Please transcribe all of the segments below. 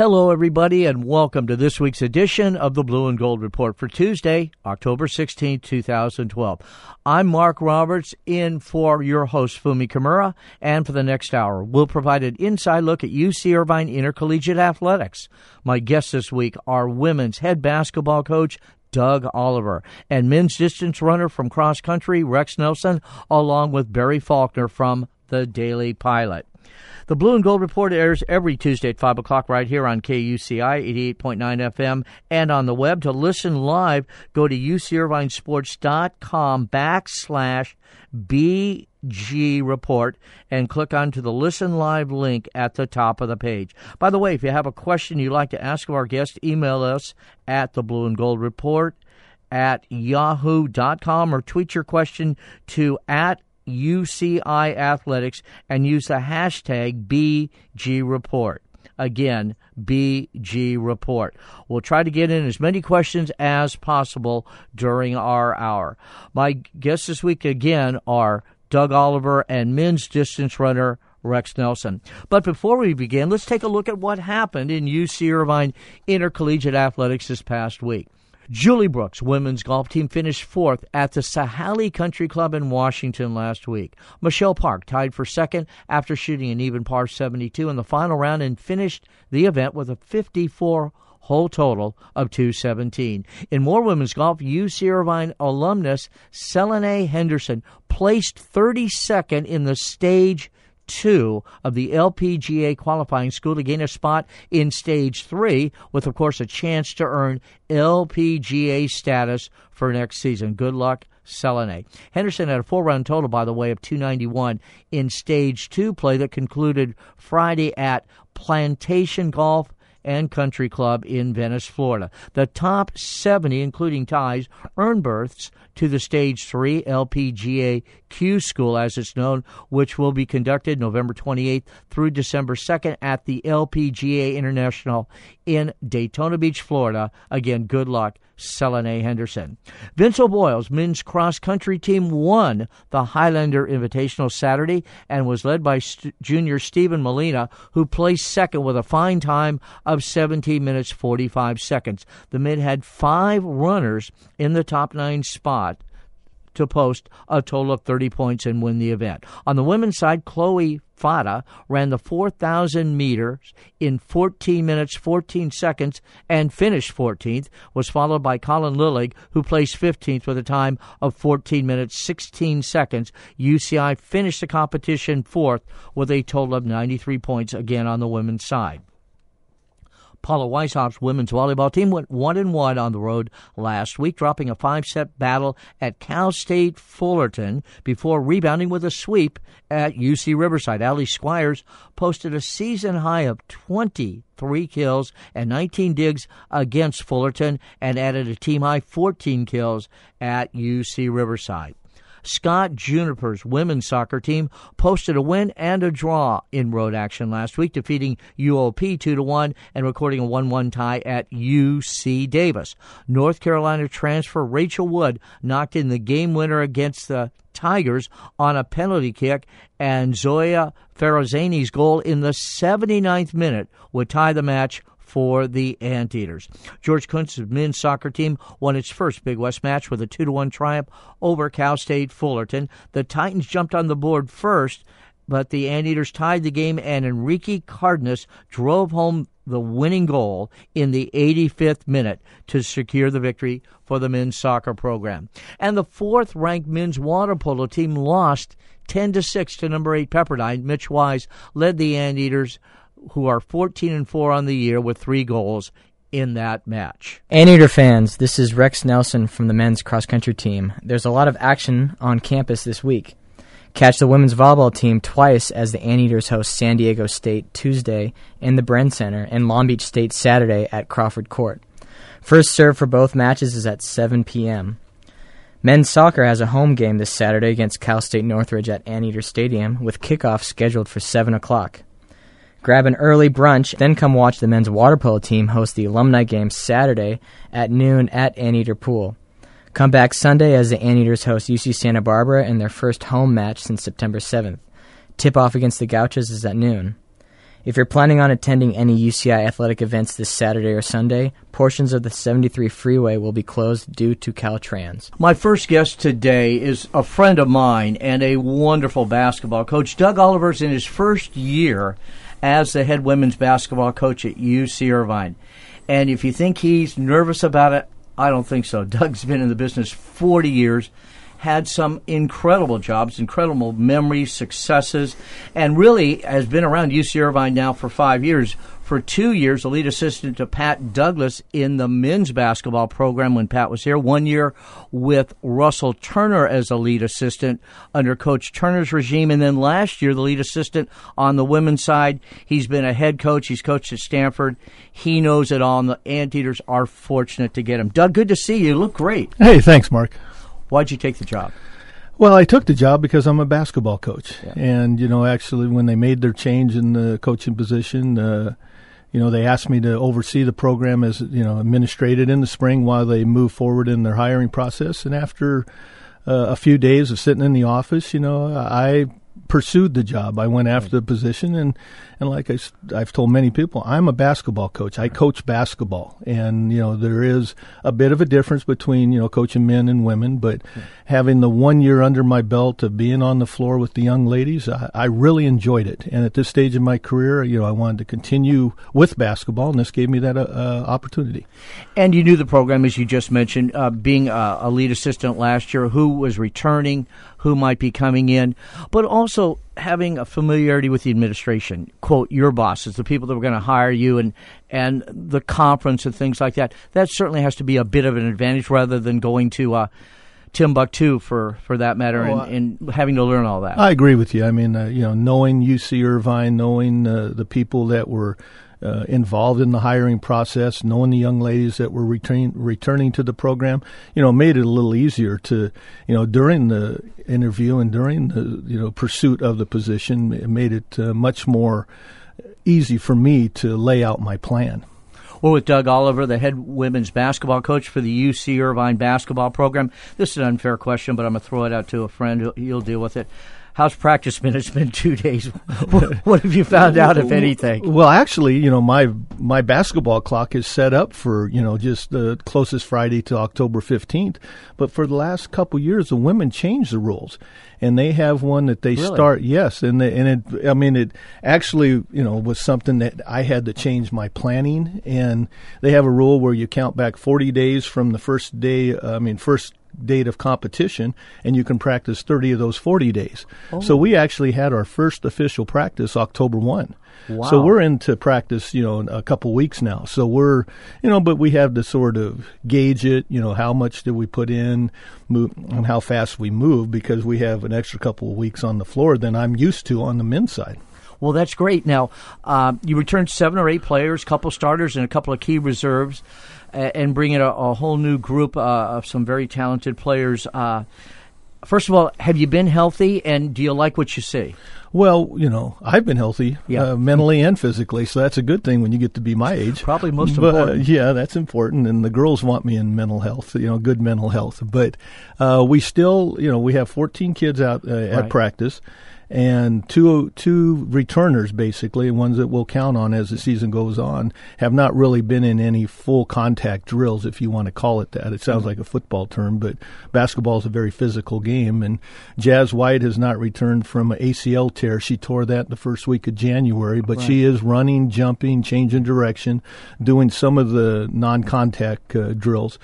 Hello, everybody, and welcome to this week's edition of the Blue and Gold Report for Tuesday, October 16, 2012. I'm Mark Roberts, in for your host, Fumi Kimura, and for the next hour, we'll provide an inside look at UC Irvine Intercollegiate Athletics. My guests this week are women's head basketball coach, Doug Oliver, and men's distance runner from cross country, Rex Nelson, along with Barry Faulkner from the Daily Pilot. The Blue and Gold Report airs every Tuesday at 5 o'clock right here on KUCI 88.9 FM and on the web. To listen live, go to ucirvinesports.com backslash BG Report and click onto the Listen Live link at the top of the page. By the way, if you have a question you'd like to ask of our guest, email us at the Blue and Gold Report at yahoo.com or tweet your question to at UCI Athletics and use the hashtag BG Report. Again, BG Report. We'll try to get in as many questions as possible during our hour. My guests this week again are Doug Oliver and men's distance runner Rex Nelson. But before we begin, let's take a look at what happened in UC Irvine Intercollegiate Athletics this past week. Julie Brooks' women's golf team finished fourth at the Sahalee Country Club in Washington last week. Michelle Park tied for second after shooting an even par 72 in the final round and finished the event with a 54 hole total of 217. In more women's golf, UC Irvine alumnus Selene Henderson placed 32nd in the stage two of the LPGA qualifying school to gain a spot in stage three, with, of course, a chance to earn LPGA status for next season. Good luck. Selene. Henderson had a four round total, by the way, of 291 in stage two play that concluded Friday at Plantation Golf and Country Club in Venice, Florida. The top 70, including ties, earn berths to the Stage 3 LPGA Q School, as it's known, which will be conducted November 28th through December 2nd at the LPGA International in Daytona Beach, Florida. Again, good luck Selene Henderson. Vince O'Boyle's men's cross country team won the Highlander Invitational Saturday and was led by st- junior Stephen Molina, who placed second with a fine time of 17 minutes 45 seconds. The men had five runners in the top nine spot to post a total of 30 points and win the event. On the women's side, Chloe Fada ran the 4,000 meters in 14 minutes 14 seconds and finished 14th. Was followed by Colin Lillig, who placed 15th with a time of 14 minutes 16 seconds. UCI finished the competition fourth with a total of 93 points again on the women's side. Paula Weishoff women's volleyball team went one and one on the road last week, dropping a five-set battle at Cal State Fullerton before rebounding with a sweep at UC Riverside. Allie Squires posted a season high of 23 kills and 19 digs against Fullerton and added a team high 14 kills at UC Riverside. Scott Juniper's women's soccer team posted a win and a draw in road action last week, defeating UOP 2 to 1 and recording a 1 1 tie at UC Davis. North Carolina transfer Rachel Wood knocked in the game winner against the Tigers on a penalty kick, and Zoya Ferrazani's goal in the 79th minute would tie the match for the Anteaters. George Kuntz's men's soccer team won its first Big West match with a 2 1 triumph over Cal State Fullerton. The Titans jumped on the board first, but the Anteaters tied the game, and Enrique Cardenas drove home the winning goal in the 85th minute to secure the victory for the men's soccer program. And the fourth ranked men's water polo team lost 10 to 6 to number 8 Pepperdine. Mitch Wise led the Anteaters who are 14 and 4 on the year with 3 goals in that match. Anteater fans, this is Rex Nelson from the men's cross country team. There's a lot of action on campus this week. Catch the women's volleyball team twice as the Anteaters host San Diego State Tuesday in the Bren Center and Long Beach State Saturday at Crawford Court. First serve for both matches is at 7 p.m. Men's soccer has a home game this Saturday against Cal State Northridge at Anteater Stadium with kickoff scheduled for 7 o'clock. Grab an early brunch, then come watch the men's water polo team host the alumni game Saturday at noon at Anteater Pool. Come back Sunday as the Anteaters host UC Santa Barbara in their first home match since September 7th. Tip off against the Gauchos is at noon. If you're planning on attending any UCI athletic events this Saturday or Sunday, portions of the 73 freeway will be closed due to Caltrans. My first guest today is a friend of mine and a wonderful basketball coach. Doug Oliver's in his first year as the head women's basketball coach at UC Irvine. And if you think he's nervous about it, I don't think so. Doug's been in the business 40 years had some incredible jobs, incredible memories, successes, and really has been around UC Irvine now for five years. For two years, the lead assistant to Pat Douglas in the men's basketball program when Pat was here. One year with Russell Turner as a lead assistant under Coach Turner's regime. And then last year, the lead assistant on the women's side. He's been a head coach. He's coached at Stanford. He knows it all, and the Anteaters are fortunate to get him. Doug, good to see you. You look great. Hey, thanks, Mark. Why'd you take the job? Well, I took the job because I'm a basketball coach, yeah. and you know, actually, when they made their change in the coaching position, uh, you know, they asked me to oversee the program as you know, administrated in the spring while they move forward in their hiring process. And after uh, a few days of sitting in the office, you know, I pursued the job. I went after the position, and and like I, I've told many people, I'm a basketball coach. I coach basketball, and you know there is a bit of a difference between you know coaching men and women, but having the one year under my belt of being on the floor with the young ladies, I, I really enjoyed it. And at this stage in my career, you know, I wanted to continue with basketball, and this gave me that uh, uh opportunity. And you knew the program, as you just mentioned, uh, being a, a lead assistant last year, who was returning, who might be coming in, but also having a familiarity with the administration, quote your bosses, the people that were going to hire you, and and the conference and things like that. That certainly has to be a bit of an advantage rather than going to. Uh, Timbuktu, for for that matter, oh, and, and, having to learn all that. I agree with you. I mean, uh, you know, knowing UC Irvine, knowing uh, the people that were uh, involved in the hiring process, knowing the young ladies that were returning returning to the program, you know, made it a little easier to, you know, during the interview and during the you know pursuit of the position, it made it uh, much more easy for me to lay out my plan. We're with Doug Oliver, the head women's basketball coach for the UC Irvine basketball program. This is an unfair question, but I'm going to throw it out to a friend. He'll deal with it. How's practice been? It's been two days. what have you found out, if anything? Well, actually, you know, my my basketball clock is set up for you know just the closest Friday to October fifteenth. But for the last couple years, the women changed the rules, and they have one that they really? start. Yes, and they, and it. I mean, it actually you know was something that I had to change my planning, and they have a rule where you count back forty days from the first day. I mean, first date of competition, and you can practice 30 of those 40 days. Oh. So we actually had our first official practice October 1. Wow. So we're into practice, you know, a couple weeks now. So we're, you know, but we have to sort of gauge it, you know, how much did we put in, move, and how fast we move because we have an extra couple of weeks on the floor than I'm used to on the men's side. Well, that's great. Now, uh, you returned seven or eight players, a couple starters, and a couple of key reserves and bring in a, a whole new group uh, of some very talented players. Uh, first of all, have you been healthy, and do you like what you see? Well, you know, I've been healthy, yeah. uh, mentally and physically, so that's a good thing when you get to be my age. Probably most but, important. yeah, that's important, and the girls want me in mental health, you know, good mental health. But uh, we still, you know, we have 14 kids out uh, at right. practice, and two two returners basically, ones that we'll count on as the season goes on, have not really been in any full contact drills, if you want to call it that. It sounds mm-hmm. like a football term, but basketball is a very physical game. And Jazz White has not returned from an ACL tear. She tore that the first week of January, but right. she is running, jumping, changing direction, doing some of the non-contact uh, drills.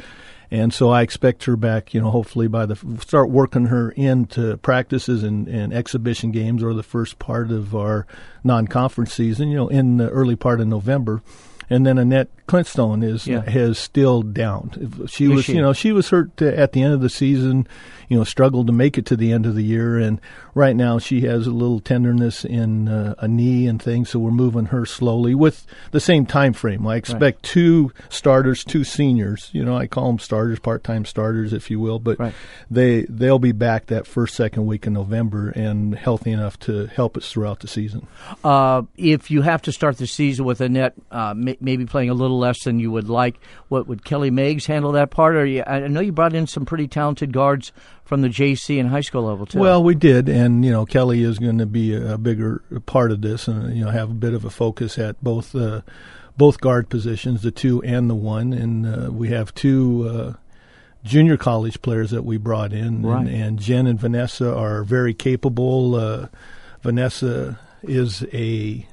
And so I expect her back, you know, hopefully by the start working her into practices and, and exhibition games or the first part of our non-conference season, you know, in the early part of November and then Annette Clintstone is yeah. has still down. She is was, she? you know, she was hurt at the end of the season. You know, struggled to make it to the end of the year, and right now she has a little tenderness in uh, a knee and things. So we're moving her slowly with the same time frame. I expect right. two starters, two seniors. You know, I call them starters, part-time starters, if you will, but right. they they'll be back that first second week in November and healthy enough to help us throughout the season. Uh, if you have to start the season with Annette. Uh, maybe playing a little less than you would like. What would Kelly Meigs handle that part? Or you, I know you brought in some pretty talented guards from the JC and high school level too. Well, we did, and you know Kelly is going to be a, bigger part of this, and you know have a bit of a focus at both uh, both guard positions, the two and the one, and uh, we have two. Uh, junior college players that we brought in, right. and, and, Jen and Vanessa are very capable. Uh, Vanessa is a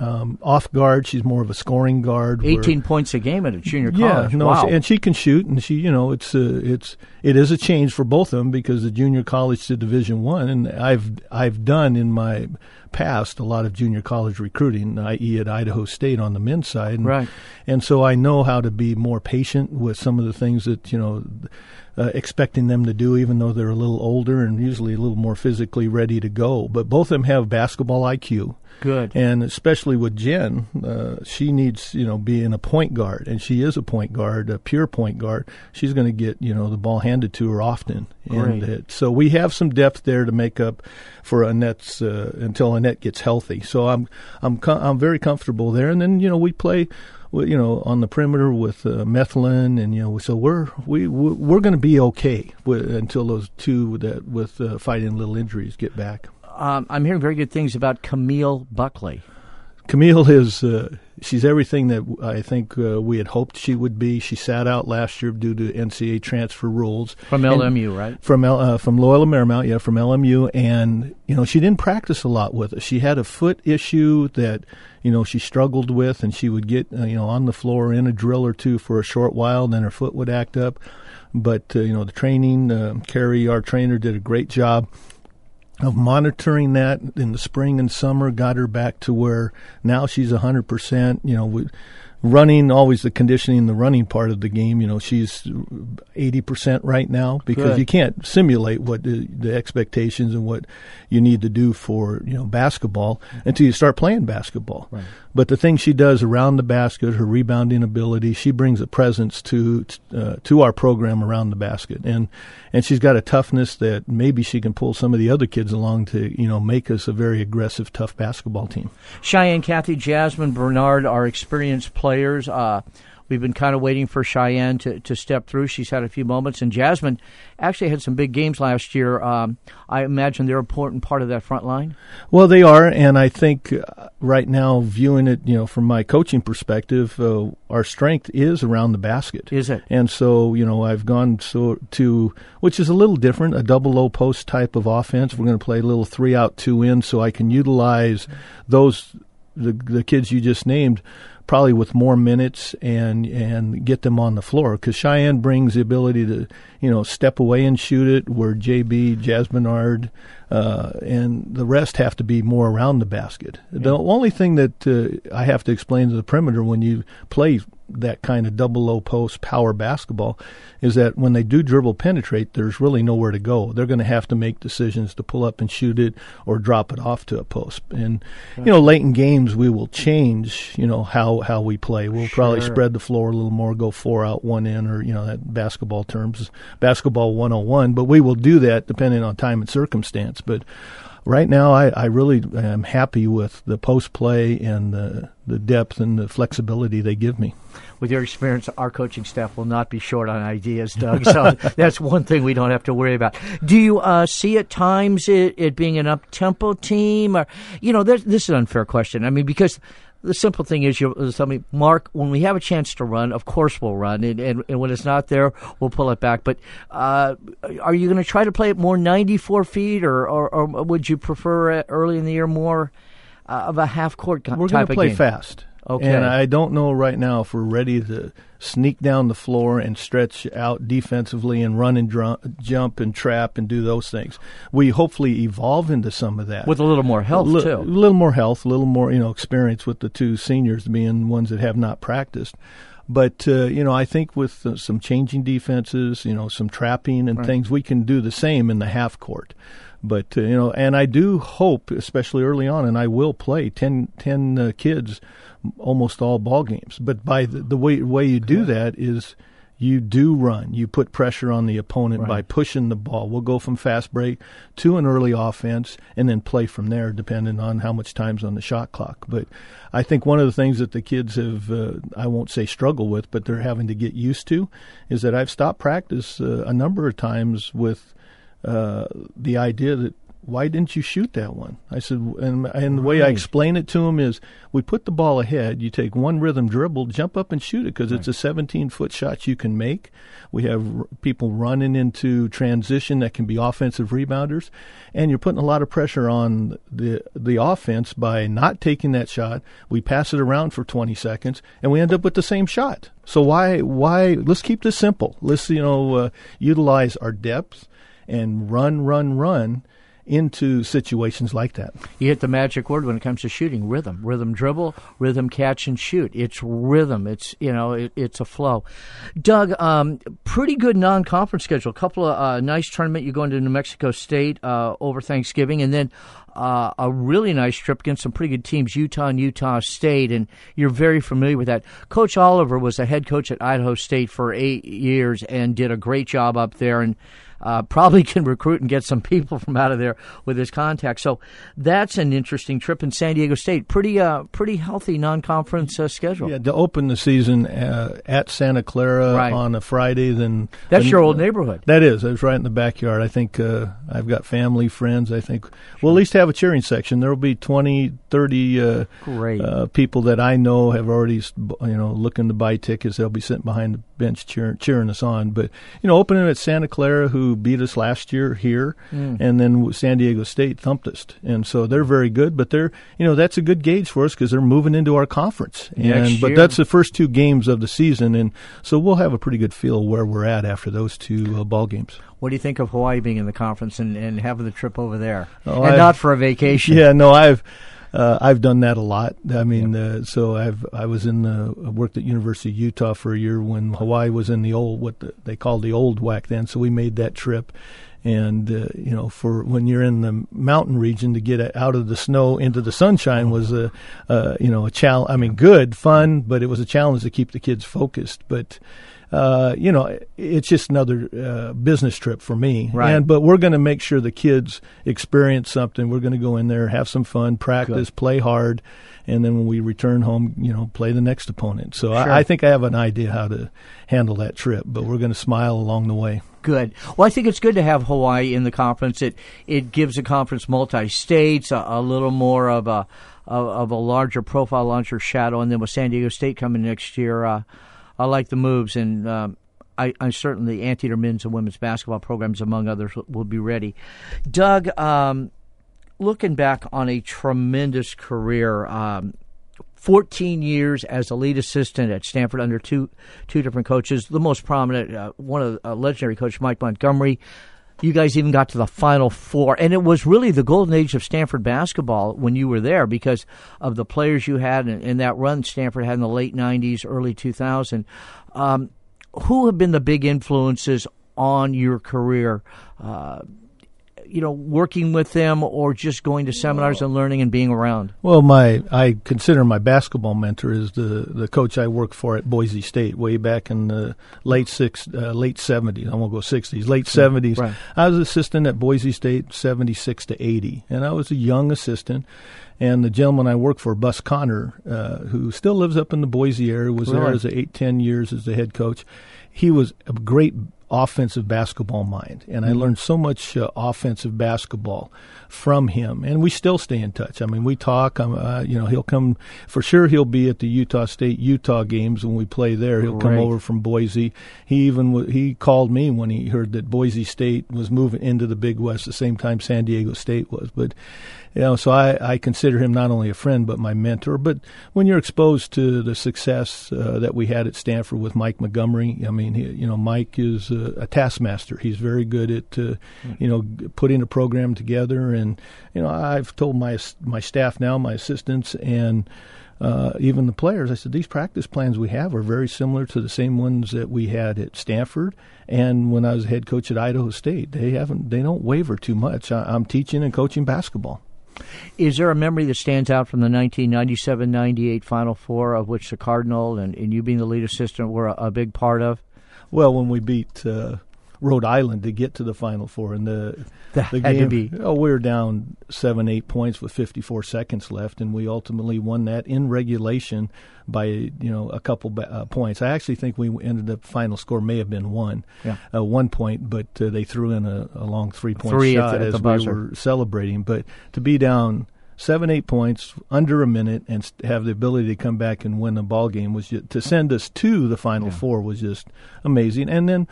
um, off guard. She's more of a scoring guard. Eighteen where, points a game at a junior college. Yeah, no, wow. and she can shoot, and she, you know, it's a, it's it is a change for both of them because the junior college to Division One, and I've I've done in my past a lot of junior college recruiting, i.e., at Idaho State on the men's side, and, right? And so I know how to be more patient with some of the things that you know. Uh, expecting them to do, even though they're a little older and usually a little more physically ready to go. But both of them have basketball IQ. Good. And especially with Jen, uh, she needs, you know, being a point guard, and she is a point guard, a pure point guard. She's going to get, you know, the ball handed to her often. Great. And it, so we have some depth there to make up for Annette's uh, until Annette gets healthy. So I'm I'm I'm very comfortable there. And then you know we play you know, on the perimeter with uh, Methlin, and you know, so we're we we're going to be okay with, until those two that with uh, fighting little injuries get back. Um, I'm hearing very good things about Camille Buckley. Camille is uh, she's everything that I think uh, we had hoped she would be. She sat out last year due to NCAA transfer rules from LMU, right? From uh, from Loyola Marymount, yeah, from LMU, and you know she didn't practice a lot with us. She had a foot issue that you know she struggled with, and she would get uh, you know on the floor in a drill or two for a short while, and then her foot would act up. But uh, you know the training, uh, Carrie, our trainer, did a great job of monitoring that in the spring and summer got her back to where now she's 100%. You know, running always the conditioning the running part of the game you know she's 80% right now because Good. you can't simulate what the, the, expectations and what you need to do for you know basketball mm-hmm. until you start playing basketball right. But the things she does around the basket her rebounding ability she brings a presence to uh, to our program around the basket and and she's got a toughness that maybe she can pull some of the other kids along to you know make us a very aggressive tough basketball team Cheyenne Kathy Jasmine Bernard are experienced players players. Uh, we've been kind of waiting for Cheyenne to, to step through. She's had a few moments, and Jasmine actually had some big games last year. Um, I imagine they're an important part of that front line. Well, they are, and I think uh, right now, viewing it, you know, from my coaching perspective, uh, our strength is around the basket. Is it? And so, you know, I've gone so to which is a little different, a double low post type of offense. We're going to play a little three out, two in, so I can utilize those the the kids you just named probably with more minutes and and get them on the floor because Cheyenne brings the ability to you know step away and shoot it where JB Jasmine Ard uh, and the rest have to be more around the basket. Yeah. The only thing that uh, I have to explain to the perimeter when you play that kind of double low post power basketball is that when they do dribble penetrate, there's really nowhere to go. They're going to have to make decisions to pull up and shoot it or drop it off to a post. And you know, late in games we will change. You know how how we play. We'll sure. probably spread the floor a little more, go four out, one in, or you know that basketball terms, basketball 101. But we will do that depending on time and circumstance. But right now, I, I really am happy with the post play and the, the depth and the flexibility they give me. With your experience, our coaching staff will not be short on ideas, Doug. So that's one thing we don't have to worry about. Do you uh, see at times it, it being an up tempo team? Or, you know, this is an unfair question. I mean, because the simple thing is, you tell me, Mark, when we have a chance to run, of course we'll run, and, and, and when it's not there, we'll pull it back. But uh, are you going to try to play it more 94 feet, or, or, or would you prefer early in the year more uh, of a half court competition? We're going to play game? fast. Okay. And I don't know right now if we're ready to sneak down the floor and stretch out defensively and run and jump and trap and do those things. We hopefully evolve into some of that with a little more health L- too. A little more health, a little more you know experience with the two seniors being ones that have not practiced. But uh, you know, I think with uh, some changing defenses, you know, some trapping and right. things, we can do the same in the half court. But uh, you know, and I do hope, especially early on, and I will play 10, 10 uh, kids almost all ball games. But by the, the way way you do that is you do run. You put pressure on the opponent right. by pushing the ball. We'll go from fast break to an early offense and then play from there, depending on how much time's on the shot clock. But I think one of the things that the kids have, uh, I won't say struggle with, but they're having to get used to, is that I've stopped practice uh, a number of times with uh, the idea that why didn't you shoot that one? I said, and, and the way I explain it to him is, we put the ball ahead. You take one rhythm dribble, jump up and shoot it because right. it's a 17 foot shot you can make. We have r- people running into transition that can be offensive rebounders, and you're putting a lot of pressure on the the offense by not taking that shot. We pass it around for 20 seconds, and we end up with the same shot. So why why? Let's keep this simple. Let's you know uh, utilize our depth and run, run, run into situations like that. You hit the magic word when it comes to shooting: rhythm, rhythm dribble, rhythm catch and shoot. It's rhythm. It's you know it, it's a flow. Doug, um, pretty good non-conference schedule. A couple of uh, nice tournament. You go into New Mexico State uh, over Thanksgiving, and then. Uh, a really nice trip against some pretty good teams, Utah and Utah State, and you're very familiar with that. Coach Oliver was a head coach at Idaho State for eight years and did a great job up there. And uh, probably can recruit and get some people from out of there with his contacts. So that's an interesting trip in San Diego State. Pretty uh, pretty healthy non-conference uh, schedule. Yeah, to open the season uh, at Santa Clara right. on a Friday, then that's your old neighborhood. That is. It's right in the backyard. I think uh, I've got family, friends. I think we'll at least have a cheering section. There will be 20, 30 uh, Great. people that I know have already you know looking to buy tickets. They'll be sitting behind the bench cheering, cheering us on. But you know, opening at Santa Clara, who beat us last year here, mm. and then San Diego State thumped us, and so they're very good. But they're you know that's a good gauge for us because they're moving into our conference. And but that's the first two games of the season, and so we'll have a pretty good feel where we're at after those two uh, ball games. What do you think of Hawaii being in the conference and, and having the trip over there, oh, and I've, not for a vacation? Yeah, no, I've uh, I've done that a lot. I mean, yep. uh, so I've I was in the I worked at University of Utah for a year when Hawaii was in the old what the, they called the old WAC then. So we made that trip, and uh, you know, for when you're in the mountain region to get out of the snow into the sunshine was a, you know a challenge. I mean, good fun, but it was a challenge to keep the kids focused. But uh, you know, it's just another uh, business trip for me. Right. And but we're going to make sure the kids experience something. We're going to go in there, have some fun, practice, Good. play hard, and then when we return home, you know, play the next opponent. So sure. I, I think I have an idea how to handle that trip. But we're going to smile along the way. Good. Well, I think it's good to have Hawaii in the conference. It it gives the conference multi states a, a, little more of a of, of, a larger profile, larger shadow, and then with San Diego State coming next year. Uh, I like the moves, and um, I, I, certainly Anteater men's and women's basketball programs, among others, will be ready. Doug, um, looking back on a tremendous career. Um, 14 years as a lead assistant at Stanford under two two different coaches. The most prominent, uh, one of the uh, legendary coach Mike Montgomery, you guys even got to the final four. And it was really the golden age of stanford basketball when you were there because of the players you had and, that run stanford had in the late 90s early 2000 um, who have been the big influences on your career? Uh, you know, working with them or just going to seminars and learning and being around? Well, my I consider my basketball mentor is the the coach I worked for at Boise State way back in the late six uh, late seventies. I won't go sixties, late seventies. Right. I was assistant at Boise State seventy six to eighty, and I was a young assistant. And the gentleman I work for, Bus Conner, uh, who still lives up in the Boise area, was really? there as eight ten years as the head coach. He was a great offensive basketball mind, and I mm-hmm. learned so much uh, offensive basketball from him. And we still stay in touch. I mean, we talk. Uh, you know, he'll come for sure. He'll be at the Utah State Utah games when we play there. He'll come over from Boise. He even w- he called me when he heard that Boise State was moving into the Big West the same time San Diego State was. But you know, so I, I consider him not only a friend but my mentor. But when you're exposed to the success uh, that we had at Stanford with Mike Montgomery, I mean, he, you know, Mike is a, a, taskmaster. He's very good at, uh, you know, putting a program together. And you know, I've told my my staff now, my assistants, and uh, even the players, I said these practice plans we have are very similar to the same ones that we had at Stanford and when I was head coach at Idaho State. They haven't, they don't waver too much. I, I'm teaching and coaching basketball. Is there a memory that stands out from the 1997-98 Final Four, of which the Cardinal and, and you being the lead assistant were a, a big part of? Well, when we beat uh, Rhode Island to get to the Final Four, and the That the game, oh, we were down seven, eight points with 54 seconds left, and we ultimately won that in regulation by you know a couple uh, points. I actually think we ended up final score may have been one, Yeah. uh, one point, but uh, they threw in a, a long three point Three at shot the- at as we were celebrating. But to be down seven, eight points under a minute and have the ability to come back and win a ball game was just, to send us to the final Yeah. four was just amazing. And then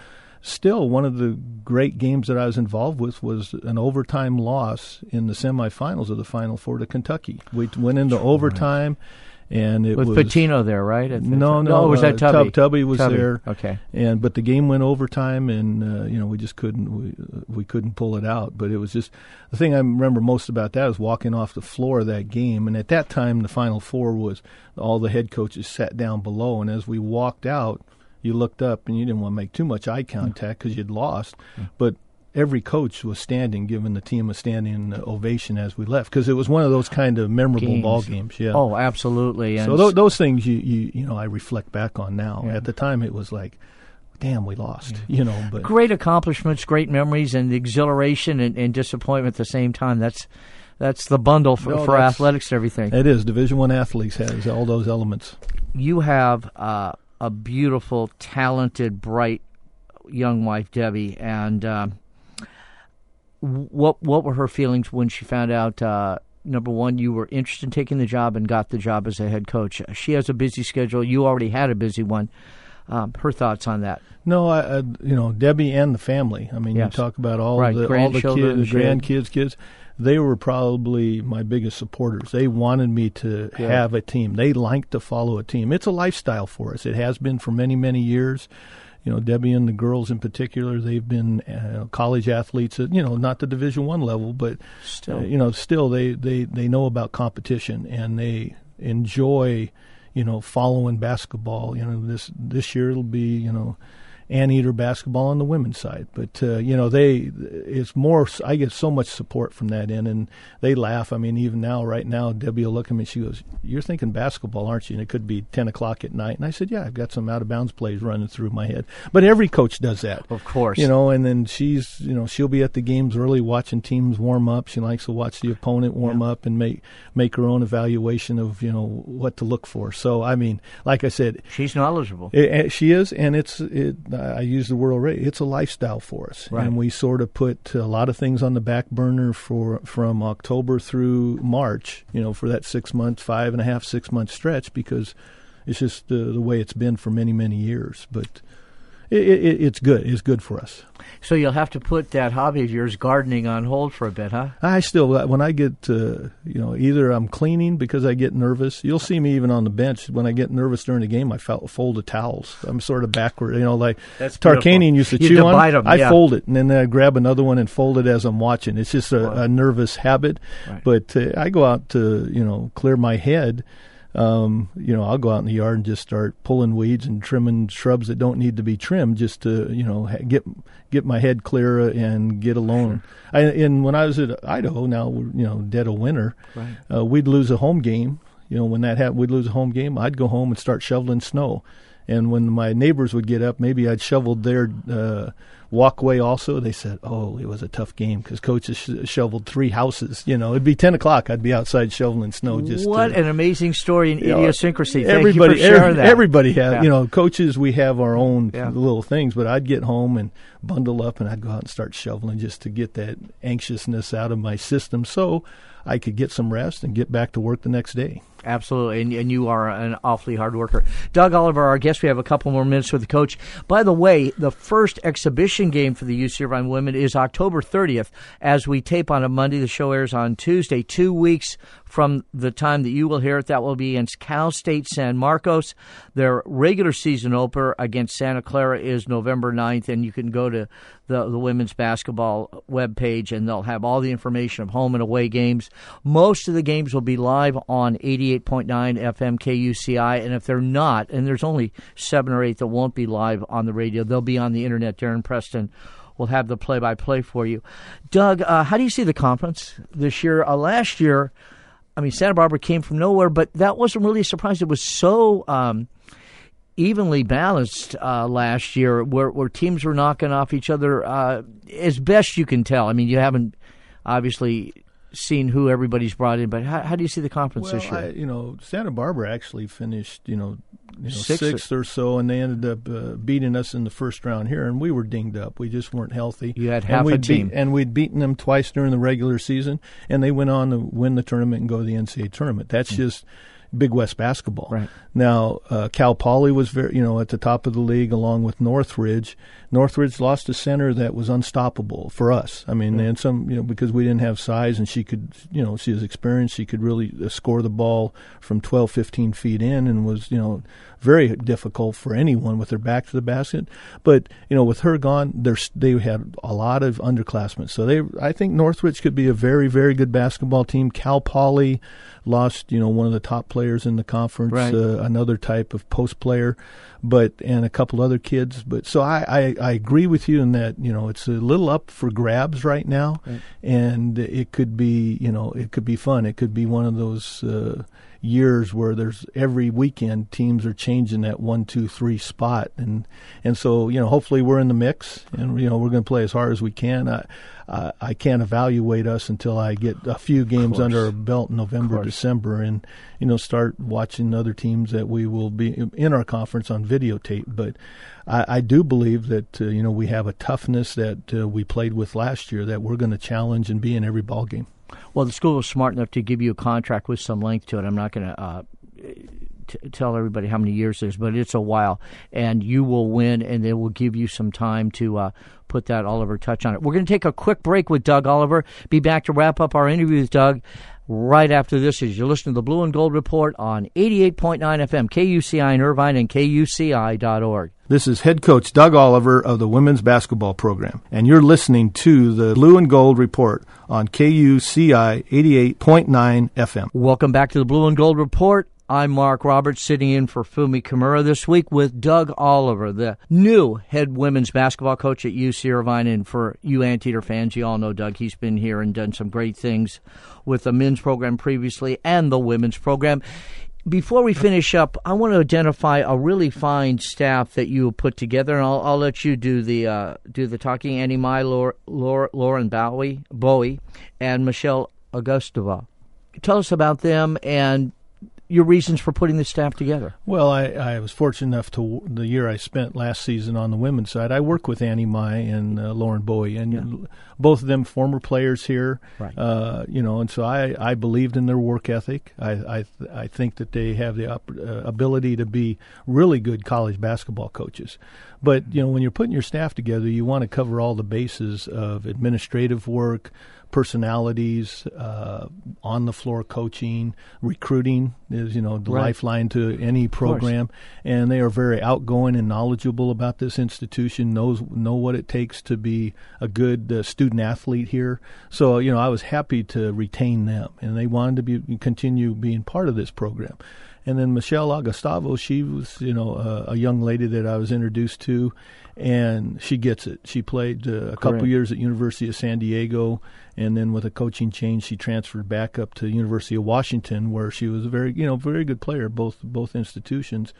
still one of the great games that I was involved with was an overtime loss in the semifinals of the final four to Kentucky. We went into overtime and it With was Pitino there, right? At the- no, no, it was uh, that Tubby? Tub- Tubby was Tubby. there. Okay. and but the game went overtime, and uh, you know we just couldn't we uh, we couldn't pull it out. But it was just the thing I remember most about that is walking off the floor of that game, and at that time the final four was all the head coaches sat down below, and as we walked out, you looked up and you didn't want to make too much eye mm. contact because you'd lost, mm. but. Every coach was standing, giving the team a standing ovation as we left, because it was one of those kind of memorable Games. ball games. Yeah. Oh, absolutely. And So th- those things you, you you know I reflect back on now. Yeah. At the time, it was like, damn, we lost. Mm. You know, but great accomplishments, great memories, and the exhilaration and, and disappointment at the same time. That's that's the bundle for, No, for athletics and everything. it is Division One athletes has all those elements. you have uh, a beautiful, talented, bright young wife, Debbie, and um, what what were her feelings when she found out? Uh, number one, you were interested in taking the job and got the job as a head coach. She has a busy schedule. You already had a busy one. Um, her thoughts on that? No, I, I you know Debbie and the family. I mean, Yes. you talk about all Right, the all the kids, the she had- grandkids, kids. They were probably my biggest supporters. They wanted me to Good. have a team. They like to follow a team. It's a lifestyle for us. It has been for many many years. You know, Debbie and the girls in particular, they've been uh, college athletes at you know not the Division One level, but Still, uh, you know, still they, they, they know about competition and they enjoy, you know, following basketball. You know, this this year it'll be you know, anteater basketball on the women's side, but uh, you know they it's more. I get so much support from that end, and they laugh. I mean, even now, right now, Debbie will look at me. She goes, "You're thinking basketball, aren't you?" And it could be ten o'clock at night, and I said, "Yeah, I've got some out of bounds plays running through my head." But every coach does that. of course. You know, and then she's, you know, she'll be at the games early watching teams warm up. She likes to watch the opponent warm up and make make her own evaluation of, you know, what to look for. So, I mean, like I said, she's knowledgeable. it, it- she is, and it's. It, I use the word already. It's a lifestyle for us, Right. and we sort of put a lot of things on the back burner for from October through March. You know, for that six month, five and a half, six month stretch, because it's just the the way it's been for many many years. But it, it, it's good. It's good for us. So you'll have to put that hobby of yours, gardening, on hold for a bit, huh? I still, when I get, uh, you know, either I'm cleaning because I get nervous. You'll see me even on the bench when I get nervous during the game. I fold the towels. I'm sort of backward, you know, like That's Tarkanian used to You chew on. divide 'em, I yeah. fold it and then I grab another one and fold it as I'm watching. It's just a, Wow. a nervous habit. Right. But uh, I go out to, you know, clear my head. Um, you know, I'll go out in the yard and just start pulling weeds and trimming shrubs that don't need to be trimmed, just to you know get get my head clear and get alone. I, and when I was at Idaho, now you know dead of winter, Right. uh, we'd lose a home game. You know, when that happened, we'd lose a home game. I'd go home and start shoveling snow. And when my neighbors would get up, maybe I'd shoveled their uh, walkway also. They said, "Oh, it was a tough game because coach has sh- shoveled three houses." You know, it'd be ten o'clock. I'd be outside shoveling snow. Just what to, an amazing story and know, idiosyncrasy. Thank everybody, you for sharing every- that. everybody has. Yeah. You know, coaches. We have our own Yeah. little things, but I'd get home and bundle up, and I'd go out and start shoveling just to get that anxiousness out of my system, so I could get some rest and get back to work the next day. Absolutely, and, and you are an awfully hard worker. Doug Oliver, our guest, we have a couple more minutes with the coach. By the way, the first exhibition game for the UC Irvine women is October 30th. As we tape on a Monday, the show airs on Tuesday, two weeks from the time that you will hear it. That will be against Cal State San Marcos. Their regular season opener against Santa Clara is November 9th, and you can go to the, the women's basketball webpage and they'll have all the information of home and away games. Most of the games will be live on 88.9 FM KUCI, and if they're not, and there's only seven or eight that won't be live on the radio, they'll be on the internet. Darren Preston will have the play by play for you. Doug, uh, how do you see the conference this year? Uh, last year, I mean, Santa Barbara came from nowhere, but that wasn't really a surprise. It was so. Um, evenly balanced uh, last year, where, where teams were knocking off each other uh, as best you can tell. I mean, you haven't obviously seen who everybody's brought in, but how, how do you see the conference well, this year? I, you know, Santa Barbara actually finished, you know, you know sixth, sixth or so, and they ended up uh, beating us in the first round here, and we were dinged up. We just weren't healthy. You had half and a team, beat, and we'd beaten them twice during the regular season, and they went on to win the tournament and go to the NCAA tournament. That's mm-hmm. just Big West basketball. Right. Now, uh, Cal Poly was very, you know, at the top of the league along with Northridge. Northridge lost a center that was unstoppable for us. I mean, and some, you know, because we didn't have size and she could, you know, she was experienced. She could really uh, score the ball from 12, 15 feet in and was, you know, very difficult for anyone with their back to the basket. But you know, with her gone, they had a lot of underclassmen. So they, I think Northridge could be a very, very good basketball team. Cal Poly lost, you know, one of the top players in the conference, right. uh, another type of post player, but and a couple other kids. But so I, I, I agree with you in that you know it's a little up for grabs right now, right. and it could be you know it could be fun. It could be one of those. Uh, years where there's every weekend teams are changing that one, two, three spot, and and so you know hopefully we're in the mix, and you know we're going to play as hard as we can. I I can't evaluate us until I get a few games under our belt in November, December, and you know start watching other teams that we will be in our conference on videotape. But I, I do believe that uh, you know we have a toughness that uh, we played with last year that we're going to challenge and be in every ball game. Well, the school was smart enough to give you a contract with some length to it. I'm not going to uh, tell everybody how many years is, but it's a while, and you will win, and they will give you some time to uh, put that Oliver touch on it. We're going to take a quick break with Doug Oliver. Be back to wrap up our interview with Doug right after this as you're listening to the Blue and Gold Report on 88.9 FM, KUCI in Irvine, and KUCI.org. This is head coach Doug Oliver of the women's basketball program, and you're listening to the Blue and Gold Report on KUCI 88.9 FM. Welcome back to the Blue and Gold Report. I'm Mark Roberts, sitting in for Fumi Kimura this week with Doug Oliver, the new head women's basketball coach at UC Irvine. And for you Anteater fans, you all know Doug. He's been here and done some great things with the men's program previously and the women's program. Before we finish up, I want to identify a really fine staff that you put together, and I'll, I'll let you do the uh, do the talking. Annie Mai, Laura, Laura, Lauren Bowie, Bowie, and Michelle Augustova. Tell us about them and your reasons for putting the staff together? Well, I, I was fortunate enough to the year I spent last season on the women's side. I worked with Annie Mai and uh, Lauren Bowie, and yeah. both of them former players here. Right. Uh, you know, and so I, I believed in their work ethic. I I, I think that they have the op- uh, ability to be really good college basketball coaches. But you know, when you're putting your staff together, you want to cover all the bases of administrative work personalities, uh, on the floor coaching, recruiting is you know the right. lifeline to any program, and they are very outgoing and knowledgeable about this institution. knows know what it takes to be a good uh, student athlete here. So you know I was happy to retain them, and they wanted to be continue being part of this program. And then Michelle Augustavo, she was, you know, uh, a young lady that I was introduced to, and she gets it. She played uh, a couple years at University of San Diego, and then with a coaching change, she transferred back up to University of Washington, where she was a very, you know, very good player, both both institutions,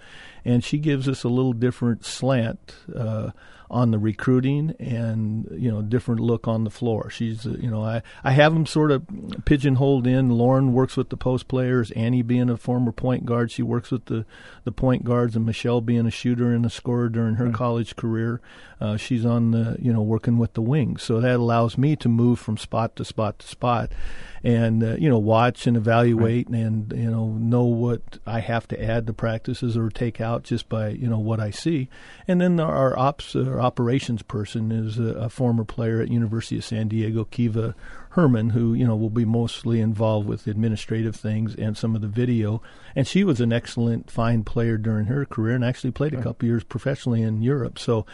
and she gives us a little different slant. Uh, on the recruiting and you know different look on the floor. She's uh, you know I I have them sort of pigeonholed in. Lauren works with the post players. Annie being a former point guard, she works with the the point guards, and Michelle being a shooter and a scorer during her right. college career. Uh, she's on the you know working with the wings, so that allows me to move from spot to spot to spot and uh, you know watch and evaluate right. and you know know what I have to add to practices or take out just by you know what I see. And then our ops our operations person is a, a former player at University of San Diego, Kiva Herman, who you know will be mostly involved with administrative things and some of the video. And she was an excellent, fine player during her career, and actually played a couple years professionally in Europe. So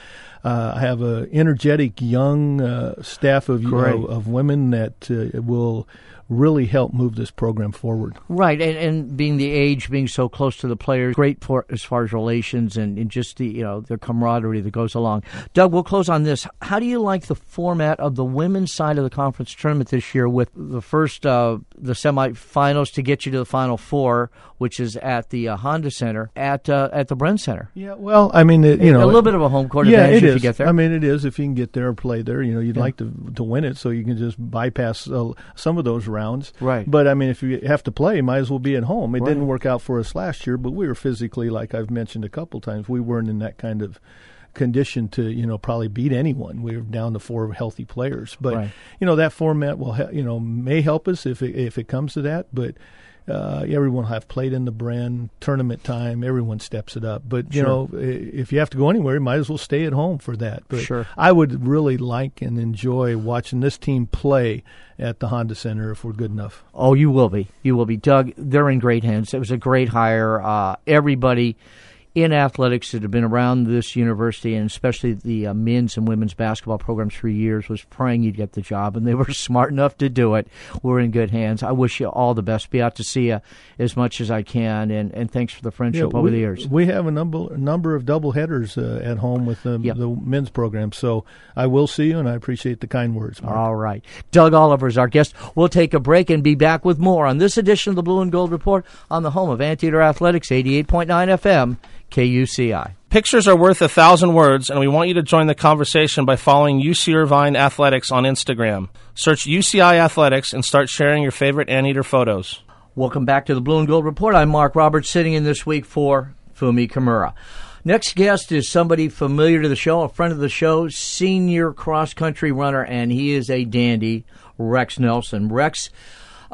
uh, I have a energetic young uh, staff of you know, of women that uh, will really help move this program forward. Right, and, and being the age, being so close to the players, great for as far as relations and, and just the you know the camaraderie that goes along. Doug, we'll close on this. How do you like the format of the women's side of the conference tournament this year, with the first uh, the semifinals to get you to the final four, which is at the uh, Honda Center at uh, at the Bren Center. Yeah, well, I mean, it, you know, a little bit of a home court yeah, advantage if you get there. I mean, it is if you can get there or play there. You know, you'd Yeah. like to to win it, so you can just bypass uh, some of those rounds. Right. But I mean, if you have to play, might as well be at home. It Right. didn't work out for us last year, but we were physically, like I've mentioned a couple times, we weren't in that kind of condition to you know probably beat anyone. We were down to four healthy players, but Right. you know that format will you know may help us if it, if it comes to that, but. Uh, everyone will have played in the brand tournament time. Everyone steps it up, but you Sure. know, if you have to go anywhere, you might as well stay at home for that. But Sure. I would really like and enjoy watching this team play at the Honda Center if we're good enough. Oh, you will be. You will be. Doug, they're in great hands. It was a great hire. Uh, everybody in athletics that had been around this university, and especially the uh, men's and women's basketball programs for years, was praying you'd get the job, and they were smart enough to do it. We're in good hands. I wish you all the best. Be out to see you as much as I can, and, and thanks for the friendship over we, the years. we have a number number of double headers uh, at home with the, Yep. the men's program, so I will see you, and I appreciate the kind words. Mark. All right. Doug Oliver is our guest. We'll take a break and be back with more on this edition of the Blue and Gold Report on the home of Anteater Athletics, 88.9 FM, KUCI. Pictures are worth a thousand words, and we want you to join the conversation by following UC Irvine Athletics on Instagram. Search UCI Athletics and start sharing your favorite anteater photos. Welcome back to the Blue and Gold Report. I'm Mark Roberts, sitting in this week for Fumi Kimura. Next guest is somebody familiar to the show, a friend of the show, senior cross country runner, and he is a dandy, Rex Nelson. Rex,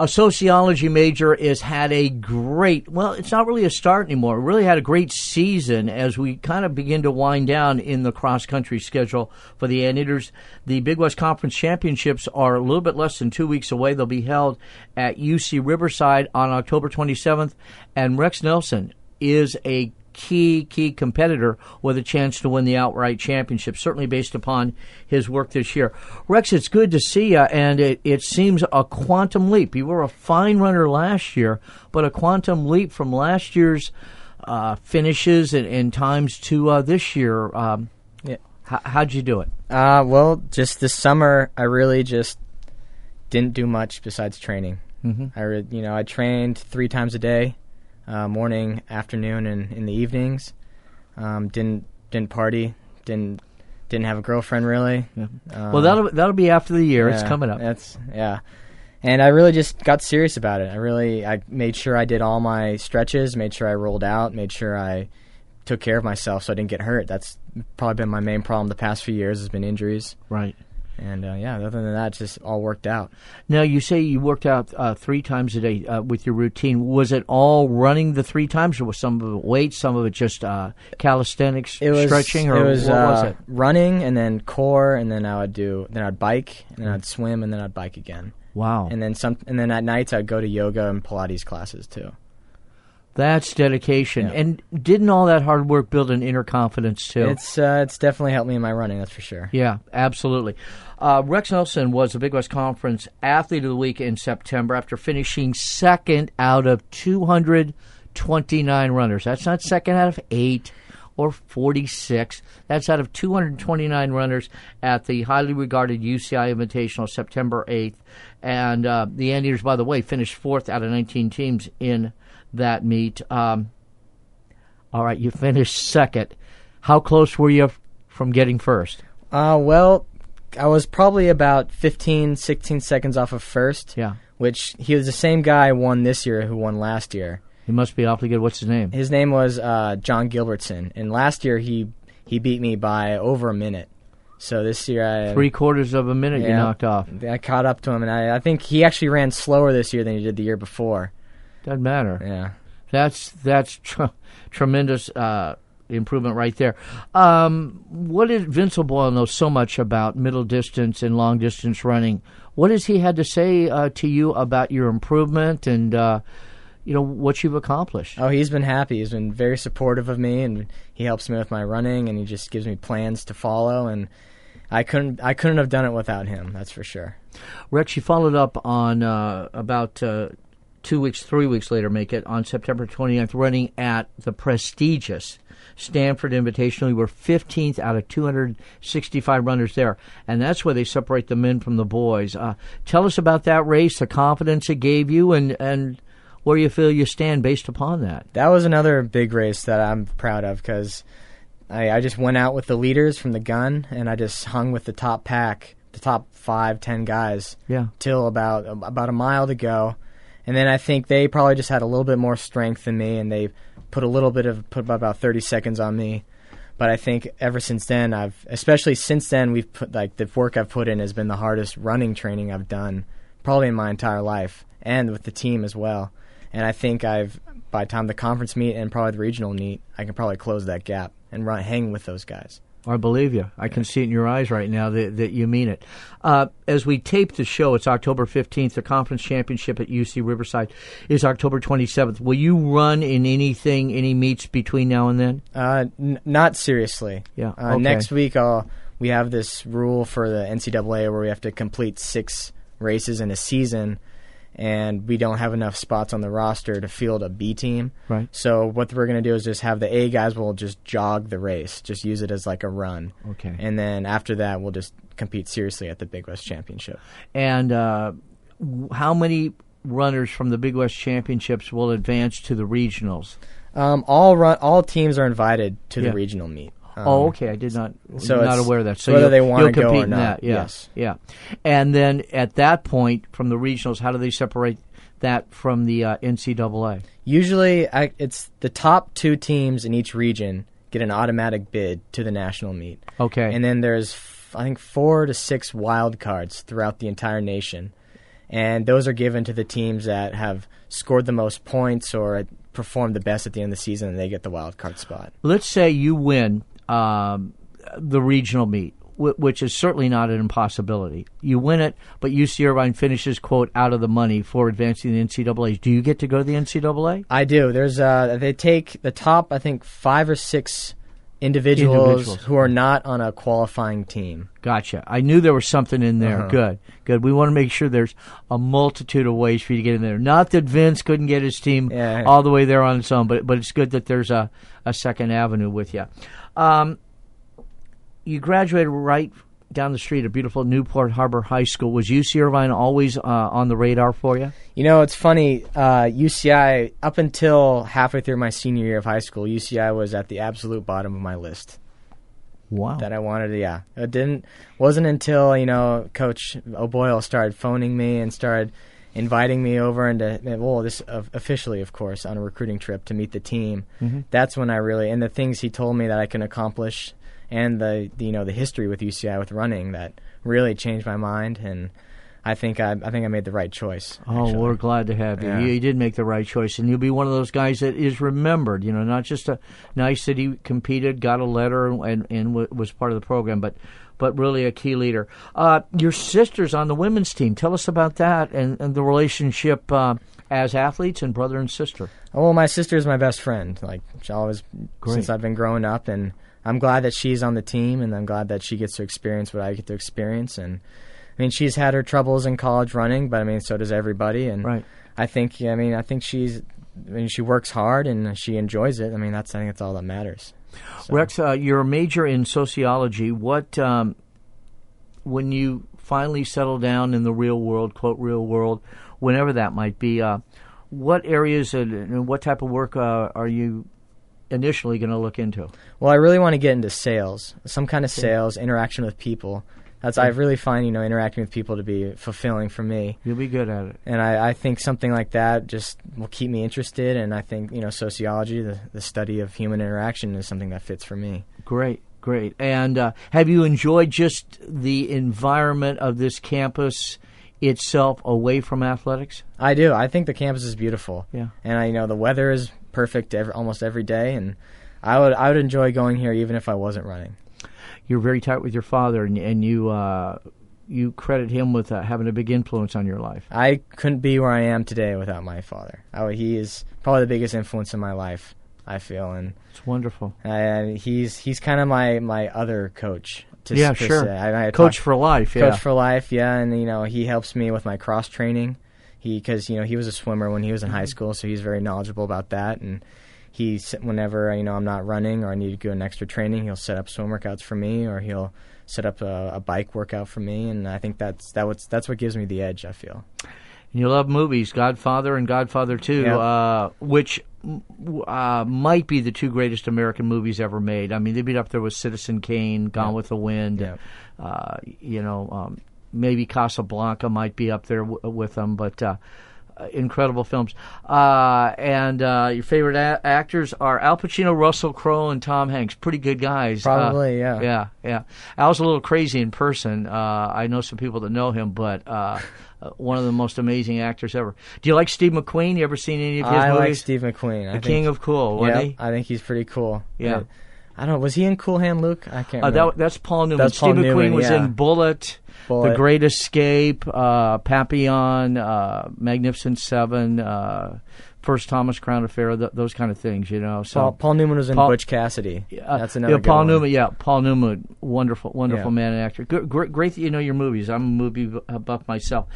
a sociology major, has had a great, well, it's not really a start anymore. Really had a great season as we kind of begin to wind down in the cross country schedule for the Anteaters. The Big West Conference Championships are a little bit less than two weeks away. They'll be held at UC Riverside on October 27th, and Rex Nelson is a key key competitor with a chance to win the outright championship certainly based upon his work this year rex it's good to see you and it, it seems a quantum leap you were a fine runner last year but a quantum leap from last year's uh, finishes and, and times to uh, this year um, Yeah. h- how'd you do it Uh, well, just this summer, I really just didn't do much besides training. mm-hmm. I, re- you know, I trained three times a day, uh, morning, afternoon, and in the evenings. Um, didn't didn't party. Didn't didn't have a girlfriend really. Yeah. Um, well that'll that'll be after the year it's coming up That's yeah. And I really just got serious about it. I really I made sure I did all my stretches, made sure I rolled out, made sure I took care of myself so I didn't get hurt. That's probably been my main problem the past few years has been injuries. right And uh, yeah, other than that, it's just all worked out. Now you say you worked out uh, three times a day uh, with your routine. Was it all running the three times, or was some of it weights, some of it just uh, calisthenics, It was stretching, or it was, what was uh, it? running and then core and then I would do then I'd bike and then I'd swim and then I'd bike again. Wow, And then some and then at nights I'd go to yoga and Pilates classes too. That's dedication. Yeah. And didn't all that hard work build an inner confidence too? It's uh, it's definitely helped me in my running, that's for sure. Yeah, absolutely. Uh, Rex Nelson was the Big West Conference Athlete of the Week in September after finishing second out of 229 runners. That's not second out of eight or 46. That's out of 229 runners at the highly regarded UCI Invitational September 8th. And uh, the Anteaters, by the way, finished fourth out of 19 teams in that meet. Um, all right, you finished second. How close were you from getting first? Uh, well, I was probably about 15, 16 seconds off of first. Yeah. Which he was the same guy who won this year who won last year. He must be awfully good. What's his name? His name was uh, John Gilbertson, and last year he he beat me by over a minute. So this year I Three quarters of a minute you knocked off. I caught up to him, and I, I think he actually ran slower this year than he did the year before. Doesn't matter. Yeah. That's that's tr- tremendous uh, improvement right there. Um, what did Vince O'Boyle know so much about middle distance and long distance running? What has he had to say uh, to you about your improvement and uh, you know what you've accomplished? Oh, he's been happy. He's been very supportive of me, and he helps me with my running, and he just gives me plans to follow. And I couldn't I couldn't have done it without him. That's for sure. Rex, you followed up on uh, about uh, two weeks, three weeks later, make it on September 29th, running at the prestigious Stanford Invitational. You were 15th out of 265 runners there, and that's where they separate the men from the boys. Uh, tell us about that race, the confidence it gave you, and and where you feel you stand based upon that. That was another big race that I'm proud of because I, I just went out with the leaders from the gun, and I just hung with the top pack, the top five, ten guys, Yeah. till about about a mile to go, and then I think they probably just had a little bit more strength than me, and they put a little bit of put about thirty seconds on me. But I think ever since then, I've especially since then we've put like the work I've put in has been the hardest running training I've done probably in my entire life, and with the team as well. And I think I've by the time the conference meet and probably the regional meet, I can probably close that gap and run hang with those guys. I believe you. I can see it in your eyes right now that, that you mean it. Uh, as we tape the show, it's October 15th. The conference championship at UC Riverside is October 27th. Will you run in anything, any meets between now and then? Uh, n- not seriously. Yeah, Uh, okay. Next week, I'll, we have this rule for the NCAA where we have to complete six races in a season, and we don't have enough spots on the roster to field a B team. Right. So what we're gonna do is just have the A guys will just jog the race, just use it as like a run. Okay. And then after that, we'll just compete seriously at the Big West Championship. And uh, how many runners from the Big West Championships will advance to the regionals? Um, all run, all teams are invited to Yeah. the regional meet. Um, oh, okay. I did not. so not aware of that. So whether you'll, they you'll go compete or in not, that. Yeah. yes. Yeah. And then at that point, from the regionals, how do they separate that from the uh, NCAA? Usually, I, it's the top two teams in each region get an automatic bid to the national meet, Okay. and then there's I think four to six wild cards throughout the entire nation, and those are given to the teams that have scored the most points or performed the best at the end of the season, and they get the wild card spot. let's say you win um, the regional meet, wh- which is certainly not an impossibility. You win it, but UC Irvine finishes quote out of the money for advancing the NCAA. Do you get to go to the NCAA? I do. There's uh, they take the top I think five or six individuals, Individuals. who are not on a qualifying team. Gotcha. I knew there was something in there. Uh-huh. Good, good. We want to make sure there's a multitude of ways for you to get in there. Not that Vince couldn't get his team Yeah. all the way there on its own, but but it's good that there's a, a second avenue with you. Um, you graduated right down the street at beautiful Newport Harbor High School. Was UC Irvine always uh, on the radar for you? You know, it's funny. Uh, UCI, up until halfway through my senior year of high school, UCI was at the absolute bottom of my list Wow. that I wanted to. Yeah, it didn't wasn't until you know Coach O'Boyle started phoning me and started inviting me over and to well, this uh, officially, of course, on a recruiting trip to meet the team. Mm-hmm. That's when I really and the things he told me that I can accomplish and the, the you know the history with UCI with running that really changed my mind and. I think I, I think I made the right choice. Oh, actually. we're glad to have you. Yeah. you. You did make the right choice, and you'll be one of those guys that is remembered. You know, not just a nice that he competed, got a letter, and and, was part of the program, but but really a key leader. Uh, your sisters on the women's team. Tell us about that and, and the relationship uh, as athletes and brother and sister. Oh, well, my sister is my best friend. Like she always Great. since I've been growing up, and I'm glad that she's on the team, and I'm glad that she gets to experience what I get to experience. And I mean, she's had her troubles in college running, but I mean, so does everybody. And Right. I think, I mean, I think she's, I mean, she works hard and she enjoys it. I mean, that's I think that's all that matters. So- Rex, uh, you're a major in sociology. What, um, when you finally settle down in the real world, quote, real world, whenever that might be, uh, what areas and, what type of work uh, are you initially going to look into? Well, I really want to get into sales, some kind of sales, interaction with people. That's I really find you know interacting with people to be fulfilling for me. You'll be good at it. and I, I think something like that just will keep me interested and i think you know sociology the, the study of human interaction is something that fits for me Great, great. And uh, have you enjoyed just the environment of this campus itself away from athletics? i do i think the campus is beautiful Yeah. and i you know the weather is perfect every, almost every day and i would i would enjoy going here even if i wasn't running You're very tight with your father, and, and you uh, you credit him with uh, having a big influence on your life. i couldn't be where i am today without my father I, he is probably the biggest influence in my life i feel and It's wonderful. and he's he's kind of my my other coach to, Yeah, to sure. say. I, I Coach talk- for life. Yeah. Coach for life, yeah, and you know he helps me with my cross training. He because you know he was a swimmer when he was in high school, so he's very knowledgeable about that, and he's whenever you know I'm not running or I need to do an extra training, he'll set up swim workouts for me, or he'll set up a, a bike workout for me, and I think that's that what's that's what gives me the edge. I feel. You love movies, Godfather and Godfather Two, Yep. uh, which uh, might be the two greatest American movies ever made. I mean, they'd be up there with Citizen Kane, Gone Yep. with the Wind. Yep. Uh, you know, um, maybe Casablanca might be up there w- with them, but. Uh, incredible films, uh, and uh, your favorite a- actors are Al Pacino, Russell Crowe, and Tom Hanks. Pretty good guys. Uh, Probably, yeah. yeah, yeah. Al's a little crazy in person. Uh, I know some people that know him, but uh, one of the most amazing actors ever. Do you like Steve McQueen? You ever seen any of his movies? I like? Steve McQueen. the I think, King of Cool, yeah, he? I think he's pretty cool. Yeah. I, I don't. know. Was he in Cool Hand Luke? I can't. Uh, remember. that, that's Paul Newman. That's Steve Paul McQueen Newman, was yeah. in Bullitt, The Great Escape, uh, Papillon, uh, Magnificent Seven, uh, First Thomas Crown Affair, th- those kind of things, you know. So Paul, Paul Newman was in Paul- Butch Cassidy. That's another. Yeah, Paul one. Newman. Yeah, Paul Newman. Wonderful, wonderful Yeah. man and actor. Great, great that you know your movies. I'm a movie uh, buff myself.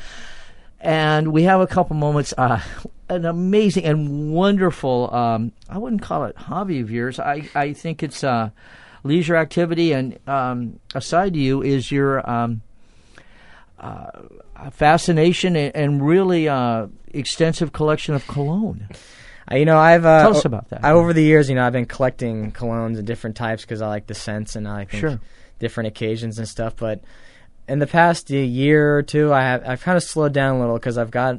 And we have a couple moments. Uh, an amazing and wonderful. Um, I wouldn't call it hobby of yours. I I think it's uh, leisure activity. And um, aside to you is your um, uh, fascination and, really uh, extensive collection of cologne. Uh, you know, I've uh, Tell us about that. I, over the years, you know, I've been collecting colognes of different types because I like the scents and I like Sure. different occasions and stuff. But in the past year or two, I have I've kind of slowed down a little because I've got